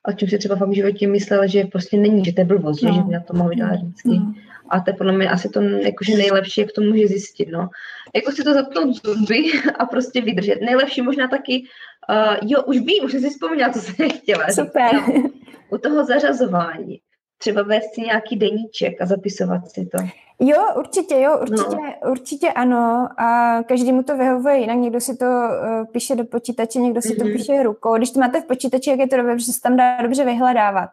a čím si třeba fakt v životě myslel, že prostě není, že to je blbost, no. že by na to mohl být alergický. No. A to je podle mě asi to jakože nejlepší, jak to může zjistit, no. Jako si to zapnout zuby a prostě vydržet. Nejlepší možná taky, uh, jo, už vím, už jsem si vzpomněla, co jsem chtěla. Super. No, u toho zařazování třeba vést si nějaký deníček a zapisovat si to. Jo, určitě, jo, určitě, no. určitě ano. A každý mu to vyhovuje jinak. Někdo si to uh, píše do počítače, někdo si mm-hmm. to mhm. píše rukou. Když to máte v počítači, jak je to dobře, že se tam dá dobře vyhledávat.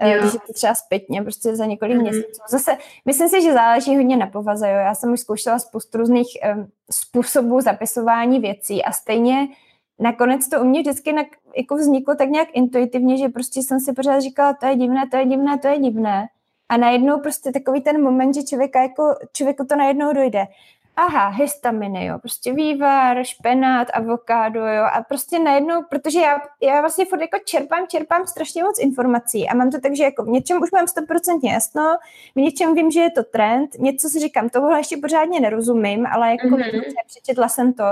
Eh, jo. Když je to třeba zpětně, prostě za několik mm-hmm. měsíců. Zase, myslím si, že záleží hodně na povaze. Jo. Já jsem už zkoušela spoustu různých um, způsobů zapisování věcí a stejně nakonec to u mě vždycky na, jako vzniklo tak nějak intuitivně, že prostě jsem si pořád říkala, to je divné, to je divné, to je divné. A najednou prostě takový ten moment, že člověka jako, člověku to najednou dojde. Aha, histaminy, jo, prostě vývar, špenát, avokádo, jo, a prostě najednou, protože já, já vlastně furt jako čerpám, čerpám strašně moc informací a mám to tak, že jako v něčem už mám 100% jasno, v něčem vím, že je to trend, něco si říkám, tohle ještě pořádně nerozumím, ale jako mm-hmm. přečetla jsem to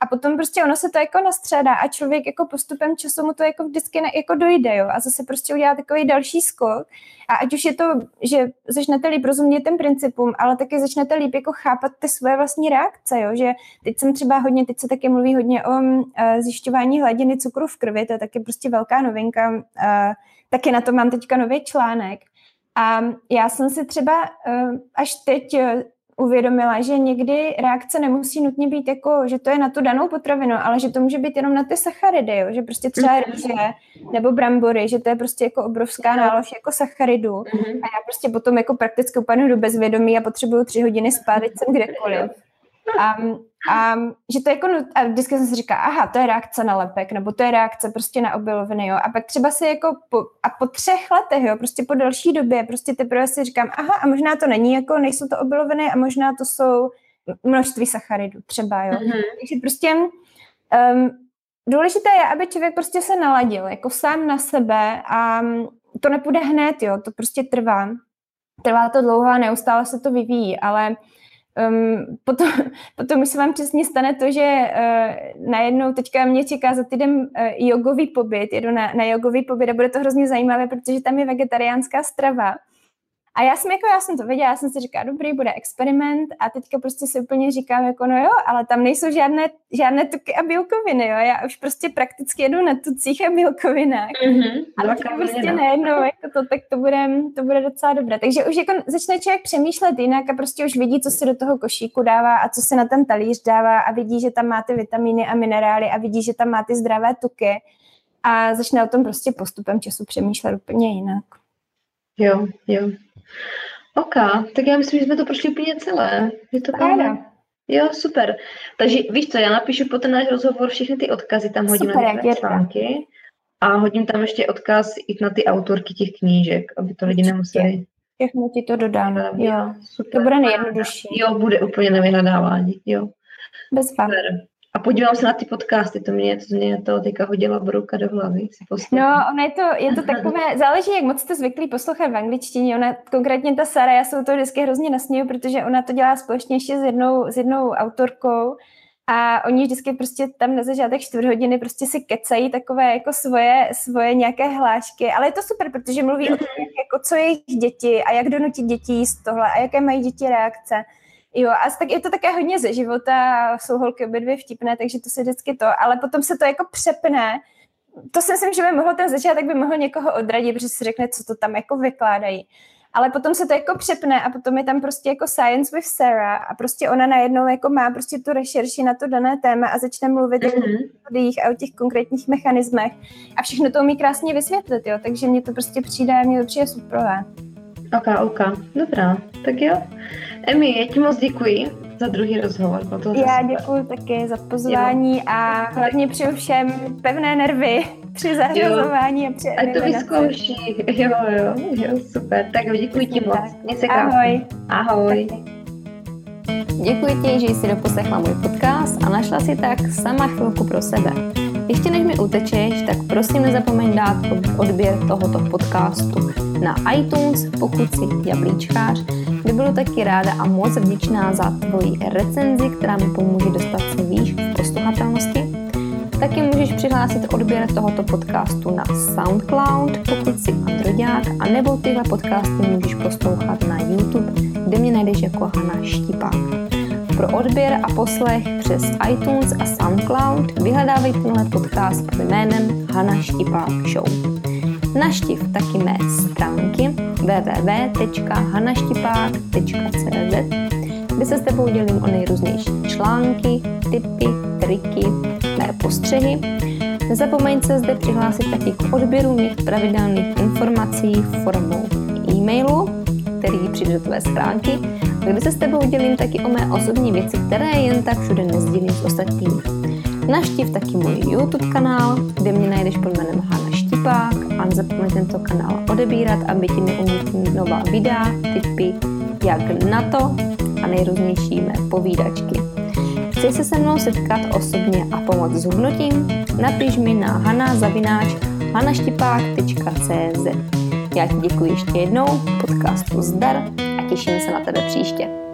a potom prostě ono se to jako nastřádá a člověk jako postupem času mu to jako vždycky ne, jako dojde, jo, a zase prostě udělá takový další skok a ať už je to, že začnete líp rozumět těm principům, ale taky začnete líp jako chápat ty svoje vlastní reakce, jo, že teď jsem třeba hodně, teď se taky mluví hodně o uh, zjišťování hladiny cukru v krvi, to je taky prostě velká novinka, uh, taky na to mám teďka nový článek. A já jsem si třeba uh, až teď uvědomila, že někdy reakce nemusí nutně být jako, že to je na tu danou potravinu, ale že to může být jenom na ty sacharidy, jo? že prostě třeba mhm. rýže nebo brambory, že to je prostě jako obrovská nálož jako sacharidů mm-hmm. a já prostě potom jako prakticky upadnu do bezvědomí a potřebuju tři hodiny spát, teď jsem kdekoliv. A, a že to je jako, a vždycky jsem si říká, aha, to je reakce na lepek, nebo to je reakce prostě na obiloviny, jo. A pak třeba si jako po, a po třech letech, jo, prostě po další době, prostě teprve si říkám, aha, a možná to není jako, nejsou to obiloviny a možná to jsou množství sacharidů třeba, jo. Mm-hmm. Takže prostě um, důležité je, aby člověk prostě se naladil, jako sám na sebe a to nepůjde hned, jo, to prostě trvá. Trvá to dlouho a neustále se to vyvíjí, ale Um, potom, potom se vám přesně stane to, že uh, najednou teďka mě čeká za týden uh, jogový pobyt, jedu na, na jogový pobyt a bude to hrozně zajímavé, protože tam je vegetariánská strava a já jsem jako, já jsem to věděla, já jsem si říkala, dobrý, bude experiment a teďka prostě si úplně říkám jako, no jo, ale tam nejsou žádné, žádné tuky a bílkoviny, jo, já už prostě prakticky jedu na tucích a bílkovinách. Mm-hmm, a teďka prostě najednou, jako to, tak to bude, to bude docela dobré. Takže už jako začne člověk přemýšlet jinak a prostě už vidí, co si do toho košíku dává a co si na ten talíř dává a vidí, že tam má ty vitamíny a minerály a vidí, že tam má ty zdravé tuky a začne o tom prostě postupem času přemýšlet úplně jinak. Jo, jo. OK, tak já myslím, že jsme to prošli úplně celé. Je to pravda. Jo, super. Takže víš co, já napíšu po ten náš rozhovor všechny ty odkazy, tam hodím super, na ty články a hodím tam ještě odkaz i na ty autorky těch knížek, aby to lidi nemuseli. Všechno ti to dodám, jo. Super. To bude nejjednodušší. Jo, bude úplně na vyhledávání, jo. Bez Super. A podívám se na ty podcasty, to mě, to mě to teďka hodila brouka do hlavy. No, ono je to, je to takové, záleží, jak moc jste zvyklí poslouchat v angličtině. Ona, konkrétně ta Sara, já se to vždycky hrozně nasměju, protože ona to dělá společně ještě s jednou, s jednou autorkou a oni vždycky prostě tam na začátek čtvrt hodiny prostě si kecají takové jako svoje, svoje nějaké hlášky, ale je to super, protože mluví o tom, jako co je jejich děti a jak donutit děti jíst tohle a jaké mají děti reakce. Jo, a tak je to také hodně ze života, jsou holky obě dvě vtipné, takže to se vždycky to, ale potom se to jako přepne, to si myslím, že by mohlo ten začátek by mohl někoho odradit, protože si řekne, co to tam jako vykládají ale potom se to jako přepne a potom je tam prostě jako science with Sarah a prostě ona najednou jako má prostě tu rešerši na to dané téma a začne mluvit mm-hmm. o lidích a o těch konkrétních mechanismech a všechno to umí krásně vysvětlit, jo, takže mně to prostě přijde, mně to přijde super. Ok, ok, dobrá, tak jo. Emi, já ti moc děkuji za druhý rozhovor. Bylo to Já děkuji taky za pozvání jo. a hlavně přeju všem pevné nervy při zařazování a při A to vyzkouší. Jo, jo, jo, super. Tak děkuji ti moc. Mě se Ahoj. Ahoj. Děkuji ti, že jsi doposlechla můj podcast a našla si tak sama chvilku pro sebe. Ještě než mi utečeš, tak prosím nezapomeň dát odběr tohoto podcastu na iTunes, pokud jsi jablíčkář, by bylo taky ráda a moc vděčná za tvoji recenzi, která mi pomůže dostat se výš v posluchatelnosti. Taky můžeš přihlásit odběr tohoto podcastu na SoundCloud, pokud jsi a nebo tyhle podcasty můžeš poslouchat na YouTube, kde mě najdeš jako Hana Štipák. Pro odběr a poslech přes iTunes a SoundCloud vyhledávej tenhle podcast pod jménem Hana Štipák Show. Naštiv taky mé stránky www.hanaštipák.cz kde se s tebou dělím o nejrůznější články, tipy, triky, mé postřehy. Nezapomeň se zde přihlásit taky k odběru mých pravidelných informací formou e-mailu, který přijde do tvé schránky, kde se s tebou dělím taky o mé osobní věci, které jen tak všude nezdílím s ostatními. Naštiv taky můj YouTube kanál, kde mě najdeš pod jménem Hana Štipák a nezapomeň tento kanál odebírat, aby ti neumítl nová videa, tipy, jak na to a nejrůznější mé povídačky. Chceš se se mnou setkat osobně a pomoct s hodnotím? Napiš mi na hana.zavináč hanaštipák.cz Já ti děkuji ještě jednou, podcastu zdar a těším se na tebe příště.